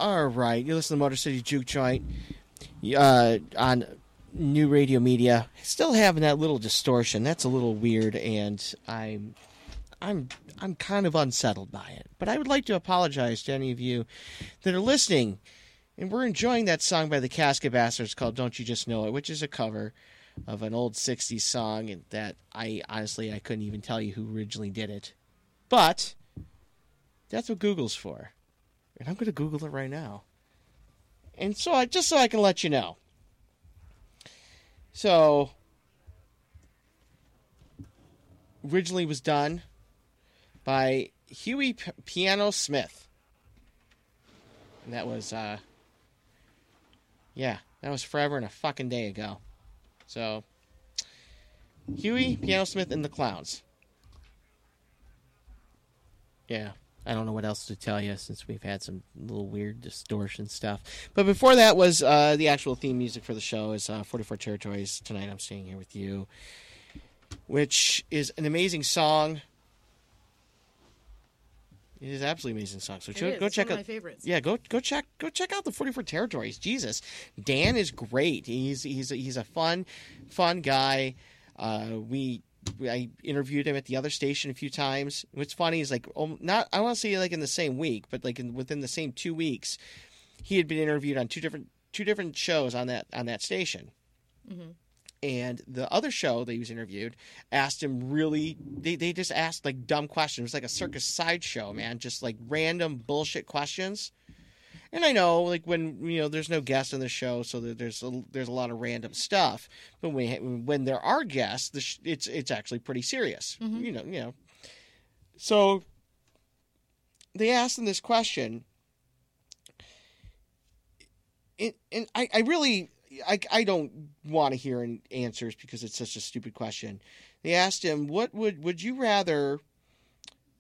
All right, you listen to Motor City Juke Joint uh, on New Radio Media. Still having that little distortion. That's a little weird, and I'm, I'm, I'm kind of unsettled by it. But I would like to apologize to any of you that are listening, and we're enjoying that song by the Casket Bastards called "Don't You Just Know It," which is a cover of an old '60s song, and that I honestly I couldn't even tell you who originally did it, but that's what Google's for and I'm going to Google it right now. And so I just so I can let you know. So originally was done by Huey P- Piano Smith. And that was uh yeah, that was forever and a fucking day ago. So Huey Piano Smith and the Clowns. Yeah. I don't know what else to tell you since we've had some little weird distortion stuff. But before that was uh, the actual theme music for the show is uh, 44 Territories. Tonight I'm staying here with you, which is an amazing song. It is absolutely amazing song. So go, is. go It's check out. my favorites. Yeah, go go check go check out the 44 Territories. Jesus, Dan is great. He's he's he's a fun fun guy. Uh, we I interviewed him at the other station a few times. What's funny is like not I want to say like in the same week, but like in, within the same two weeks, he had been interviewed on two different two different shows on that on that station. Mm-hmm. And the other show that he was interviewed asked him really, they, they just asked like dumb questions. It was like a circus sideshow, man, just like random bullshit questions. And I know, like when you know, there's no guest on the show, so there's a, there's a lot of random stuff. But when when there are guests, the sh- it's it's actually pretty serious. Mm-hmm. You know, you know. So they asked him this question, and, and I, I really I, I don't want to hear answers because it's such a stupid question. They asked him, "What would would you rather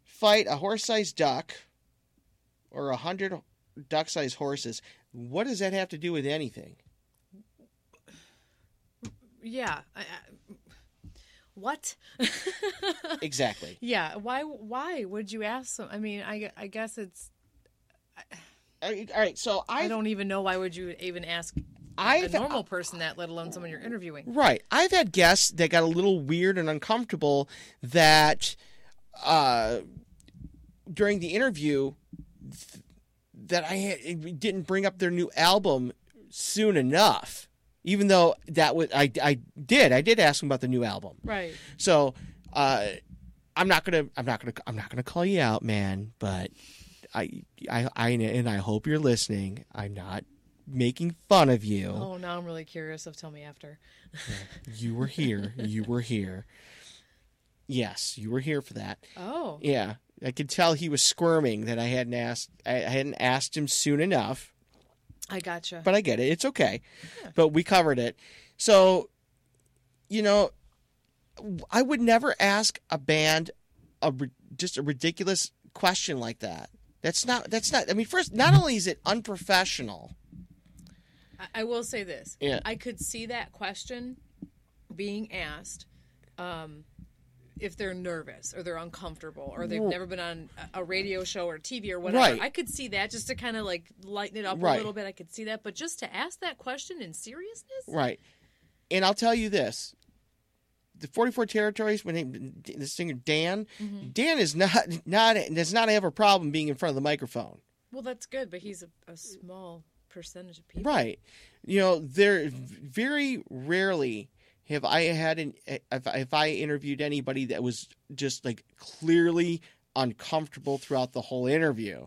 fight a horse-sized duck or a hundred duck-sized horses? What does that have to do with anything?" Yeah. I, I, what? Exactly. yeah. Why? Why would you ask them? I mean, I, I guess it's. All right, so I I don't even know why would you even ask a I've normal person that, let alone someone you're interviewing. Right. I've had guests that got a little weird and uncomfortable that uh, during the interview th- that I didn't bring up their new album soon enough. Even though that was I, I did I did ask them about the new album. Right. So uh, I'm not gonna I'm not gonna I'm not gonna call you out, man. But I I I and I hope you're listening. I'm not making fun of you. Oh, now I'm really curious. So tell me after. You were here. you were here. Yes, you were here for that. Oh. Yeah, I could tell he was squirming that I hadn't asked. I hadn't asked him soon enough. I gotcha. But I get it. It's okay. Yeah. But we covered it. So, you know, I would never ask a band a just a ridiculous question like that. That's not. That's not. I mean, first, not only is it unprofessional. I, I will say this. Yeah. I could see that question being asked um, if they're nervous or they're uncomfortable or they've Well- never been on a radio show or TV or whatever. Right. I could see that just to kind of like lighten it up Right. a little bit. I could see that. But just to ask that question in seriousness? Right. And I'll tell you this. The 44 territories when the singer Dan, mm-hmm. Dan is not not does not have a problem being in front of the microphone. Well, that's good, but he's a, a small percentage of people. Right. You know, they're very rarely have I had an if, if I interviewed anybody that was just like clearly uncomfortable throughout the whole interview.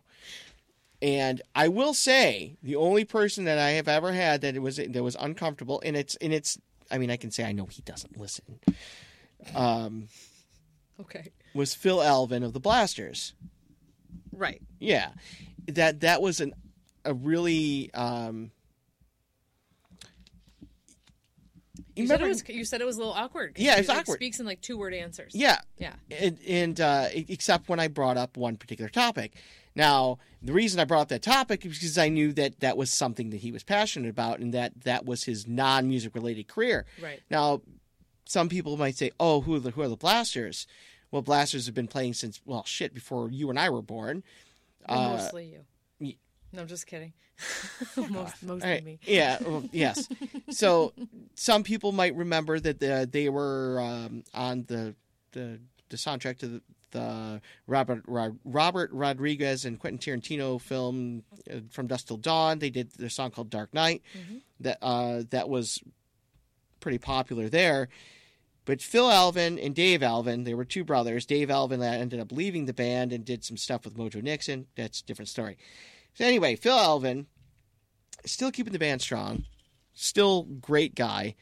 And I will say the only person that I have ever had that it was that was uncomfortable and it's and it's I mean I can say I know he doesn't listen. Um Okay. was Phil Alvin of the Blasters. Right. Yeah, that that was an a really um. You, said, it was, you said it was a little awkward. Yeah, it's like, awkward. Speaks in like two word answers. Yeah, Yeah. and, and uh, except when I brought up one particular topic. Now, the reason I brought up that topic is because I knew that that was something that he was passionate about, and that that was his non-music related career. Right. Now, some people might say, "Oh, who are the who are the Blasters?" Well, Blasters have been playing since well, shit, before you and I were born. Uh, mostly you. No, I'm just kidding. Most, mostly All right. me. Yeah. well, yes. So some people might remember that the, they were um, on the, the the soundtrack to the, the Robert Rod, Robert Rodriguez and Quentin Tarantino film uh, From Dusk Till Dawn. They did their song called Dark Night. That uh, that was pretty popular there. But Phil Alvin and Dave Alvin, they were two brothers. Dave Alvin ended up leaving the band and did some stuff with Mojo Nixon. That's a different story. So anyway, Phil Alvin still keeping the band strong, still great guy.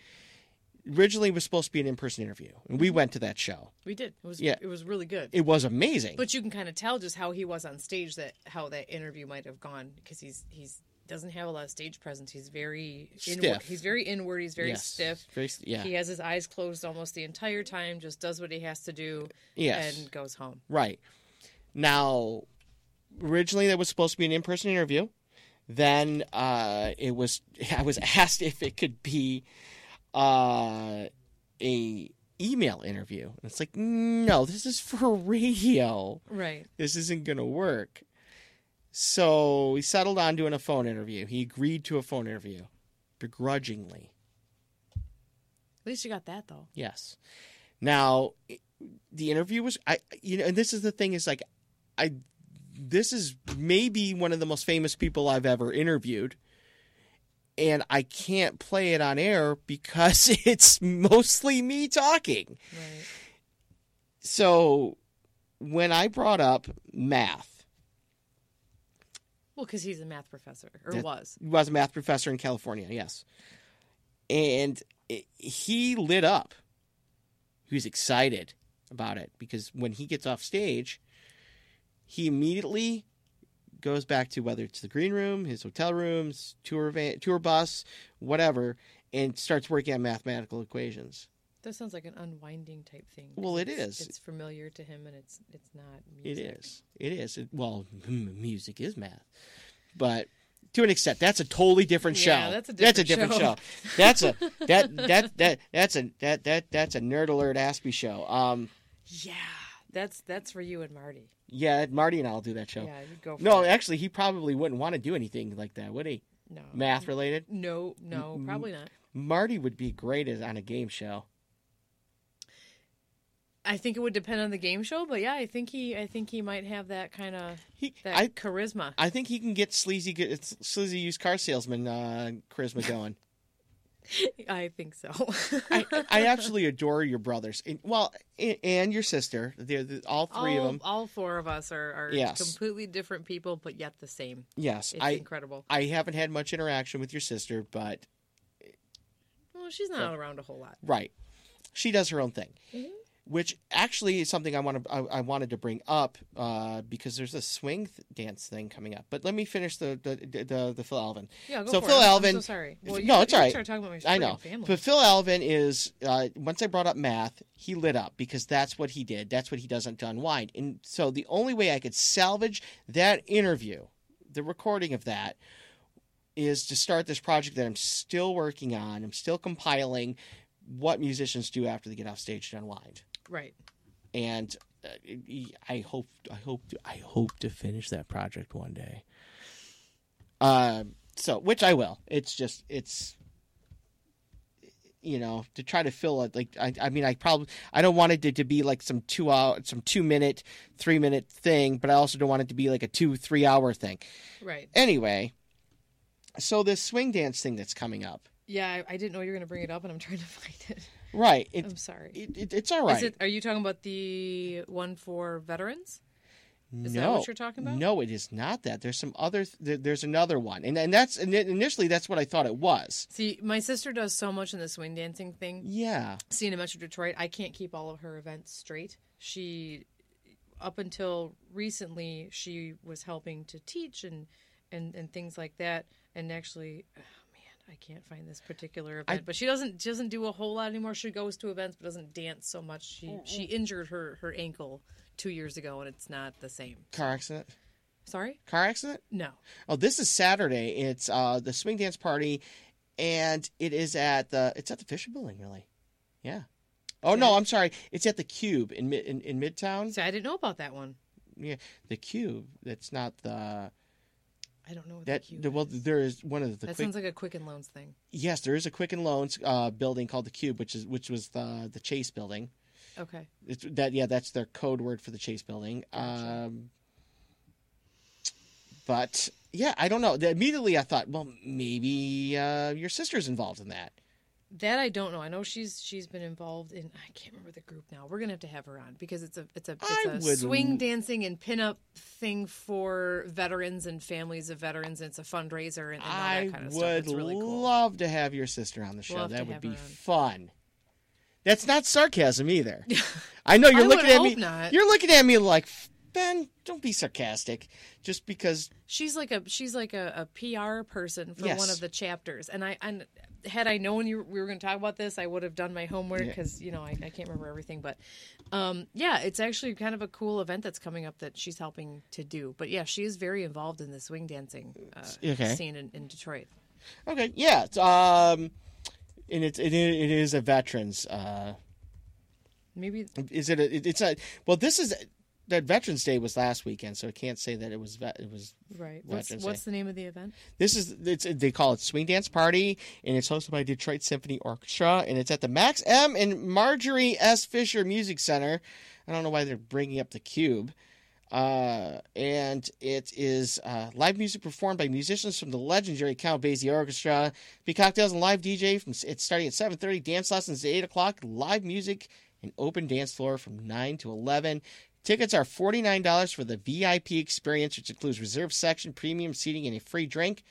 Originally was supposed to be an in-person interview, and we went to that show. We did. It was Yeah. it was really good. It was amazing. but you can kind of tell just how he was on stage that how that interview might have gone because he's he's doesn't have a lot of stage presence. He's very inward. Stiff. He's very inward. He's very Yes. stiff. Very yeah. He has his eyes closed almost the entire time. Just does what he has to do. Yes. And goes home. Right. Now, originally that was supposed to be an in-person interview. Then uh, it was. I was asked if it could be uh, a email interview. And it's like, no, this is for radio. Right. This isn't gonna work. So we settled on doing a phone interview. He agreed to a phone interview, begrudgingly. At least you got that though. Yes. Now, the interview was I you know, and this is the thing is like I this is maybe one of the most famous people I've ever interviewed. and I can't play it on air because it's mostly me talking. Right. So when I brought up math, Well, because he's a math professor, or That- was. he was a math professor in California, yes. And it, he lit up. He was excited about it because when he gets off stage, he immediately goes back to whether it's the green room, his hotel rooms, tour van, tour bus, whatever, and starts working on mathematical equations. That sounds like an unwinding type thing. Well, it it's- is. It's familiar to him, and it's it's not. Music. is. It is. It, well, music is math, but to an extent, that's a totally different show. Yeah, that's a That's a different different show. show. That's a that that that that's a that that that's a nerd alert Aspie show. Um, Yeah, that's that's for you and Marty. Yeah, Marty and I'll do that show. Yeah, you go. For no, it. actually, he probably wouldn't want to do anything like that, would he? no Math related. No, no, probably not. Marty would be great as on a game show. I think it would depend on the game show, but yeah, I think he, I think he might have that kind of that I, charisma. I think he can get sleazy, get sleazy used car salesman uh, charisma going. I think so. I, I absolutely adore your brothers. And, well, and your sister. They're, the all three all, of them. all four of us are, are Yes. completely different people, but yet the same. Yes, It's I incredible. I haven't had much interaction with your sister, but Well, she's not around a whole lot. right, she does her own thing, Mm-hmm. Which actually is something I want to I, I wanted to bring up uh, because there's a swing th- dance thing coming up. But let me finish the the the, the Phil Alvin. Yeah, go so for Phil it. Alvin. I'm so sorry. Well, you, no, it's all right. talking about my I know, family. but Phil Alvin is uh, once I brought up math, he lit up because that's what he did. That's what he does to unwind. And so the only way I could salvage that interview, the recording of that, is to start this project that I'm still working on. I'm still compiling what musicians do after they get off stage to unwind. Right. And uh, I hope, I hope, to, I hope to finish that project one day. Um, so which I will. It's just it's you know to try to fill it like I, I mean I probably I don't want it to, to be like some two hour some two minute three minute thing but I also don't want it to be like a two three hour thing Right. anyway so this swing dance thing that's coming up Yeah, I, I didn't know you were going to bring it up, and I'm trying to find it. Right it, I'm sorry. it, it it's all right Is it? Are you talking about the one for veterans? Is no, that what you're talking about? No, it is not that. There's some other. Th- there's another one, and and that's and initially that's what I thought it was. See, my sister does so much in the swing dancing thing. Yeah, Seeing a Metro Detroit, I can't keep all of her events straight. She, up until recently, she was helping to teach and and and things like that. And actually, I can't find this particular event. but she doesn't she doesn't do a whole lot anymore. She goes to events, but doesn't dance so much. She she injured her her ankle two years ago, and it's not the same. car accident. Sorry, Car accident. no. Oh, this is Saturday. It's uh the swing dance party, and it is at the it's at the Fisher Building. Really, yeah. Oh no, I'm sorry. It's at the Cube in Mid in, in Midtown. See, I didn't know about that one. Yeah, the Cube. That's not the I don't know what that. the cube well, is. there is one of the that quick. sounds like a Quicken Loans thing. yes, there is a Quicken Loans uh, building called the Cube, which is which was the the Chase Building. Okay. It's that yeah, that's their code word for the Chase Building. Um, but yeah, I don't know. Immediately, I thought, well, maybe uh, your sister's involved in that. That I don't know. I know she's she's been involved in. I can't remember the group now. We're gonna have to have her on because it's a it's a it's a swing dancing and pinup thing for veterans and families of veterans. And it's a fundraiser and, and all I that kind of stuff. It's really cool. love to have your sister on the show. Love to that would have be her on. fun. That's not sarcasm either. I know you're I would looking at me. not. You're looking at me like Ben. Don't be sarcastic. Just because She's like a she's like a, a PR person for one of the chapters. And I and had I known you we were going to talk about this, I would have done my homework Yeah. because you know I, I can't remember everything. But um, yeah, it's actually kind of a cool event that's coming up that she's helping to do. But yeah, she is very involved in the swing dancing uh, Okay. scene in, in Detroit. okay, yeah. Um, and it's it, it is a veterans. Uh, Maybe is it? A, it- it's a well. This is that Veterans Day was last weekend, so I can't say that it was. Vet, it was right. What's what's the name of the event? This is it's they call it Swing Dance Party, and it's hosted by Detroit Symphony Orchestra, and it's at the Max M and Marjorie S. Fisher Music Center. I don't know why they're bringing up the Cube. Uh, and it is uh, live music performed by musicians from the legendary Count Basie Orchestra. Be cocktails and live DJ from it's starting at 7:30. Dance lessons at 8 o'clock. Live music and open dance floor from 9 to 11. Tickets are $49 for the VIP experience, which includes reserved section, premium seating, and a free drink.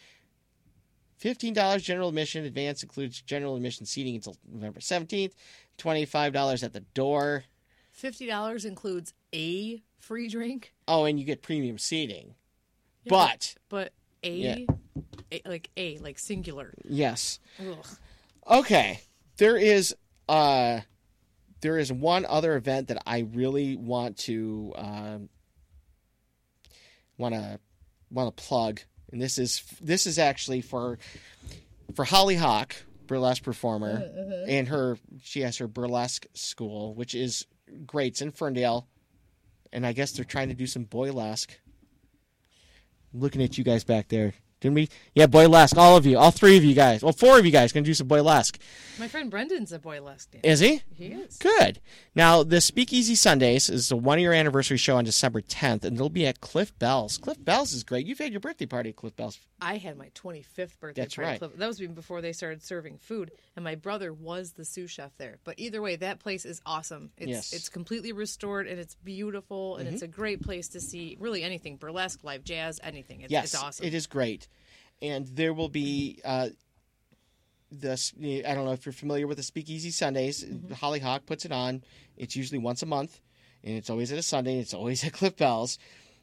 $15 general admission. Advance includes general admission seating until November 17th. $25 at the door. Fifty dollars includes a free drink, Oh, and you get premium seating. Yeah, But, but a, Yeah. a like a like singular. yes. Ugh. Okay. There is uh there is one other event that I really want to um want to want to plug and this is this is actually for for Holly Hawk, burlesque performer, and her she has her burlesque school, which is great. It's in Ferndale, and I guess they're trying to do some boylesque. I'm looking at you guys back there. Didn't we? Yeah, boylesque. All of you, all three of you guys. Well, four of you guys gonna do some boylesque. My friend Brendan's a boylesque dancer. Is he? He is. Good. Now, the Speakeasy Sundays is a one year anniversary show on December 10th, and it'll be at Cliff Bell's. Cliff Bell's is great. You've had your birthday party at Cliff Bell's. I had my 25th birthday That's party. right. That was even before they started serving food, and my brother was the sous chef there. But either way, that place is awesome. It's Yes. Mm-hmm. it's completely restored and it's beautiful, and it's a great place to see really anything burlesque, live jazz, anything. It's, yes, it's awesome. it is great. And there will be uh, this. I don't know if you're familiar with the Speakeasy Sundays. Mm-hmm. Holly Hawk puts it on. It's usually once a month, and it's always at a Sunday. It's always at Cliff Bell's,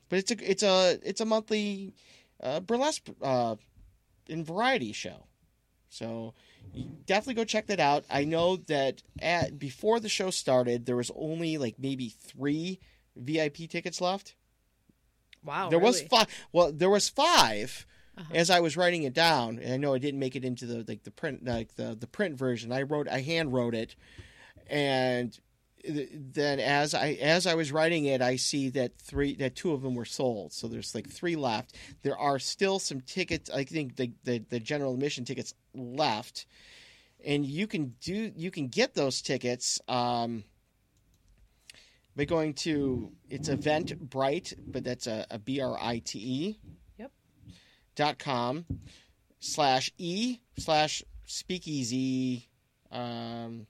but it's a it's a it's a monthly uh, burlesque uh, and variety show. So definitely go check that out. I know that at before the show started, there was only like maybe three VIP tickets left. wow. there was five. Well, there was 5 Uh-huh. as I was writing it down. And I know I didn't make it into the like the print like the the print version. I wrote I hand wrote it, and th- then as I as I was writing it, I see that three that two of them were sold. So there's like three left. There are still some tickets. I think the the, the general admission tickets left, and you can do you can get those tickets. Um, by going to it's Eventbrite, but that's a, a B R I T E. Dot com slash e slash speakeasy. Um,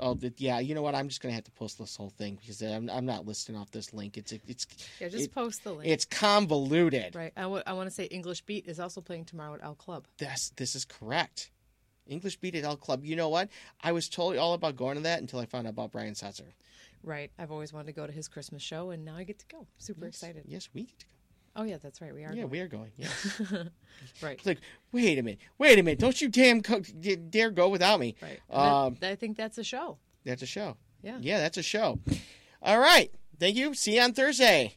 oh, yeah. You know what? I'm just gonna have to post this whole thing because I'm, I'm not listing off this link. It's it's Yeah, just it- post the link. it's convoluted. right. I want to say English Beat is also playing tomorrow at El Club. This this is correct. English Beat at El Club. You know what? I was totally all about going to that until I found out about Brian Setzer. Right. I've always wanted to go to his Christmas show, and now I get to go. Super excited. Yes, we get to go. Oh yeah, that's right. We are. Yeah, going. we are going. Yeah. Right. It's like, wait a minute, wait a minute! Don't you damn co- d- dare go without me. Right. Um, That- I think that's a show. that's a show. Yeah. Yeah, that's a show. All right. Thank you. See you on Thursday.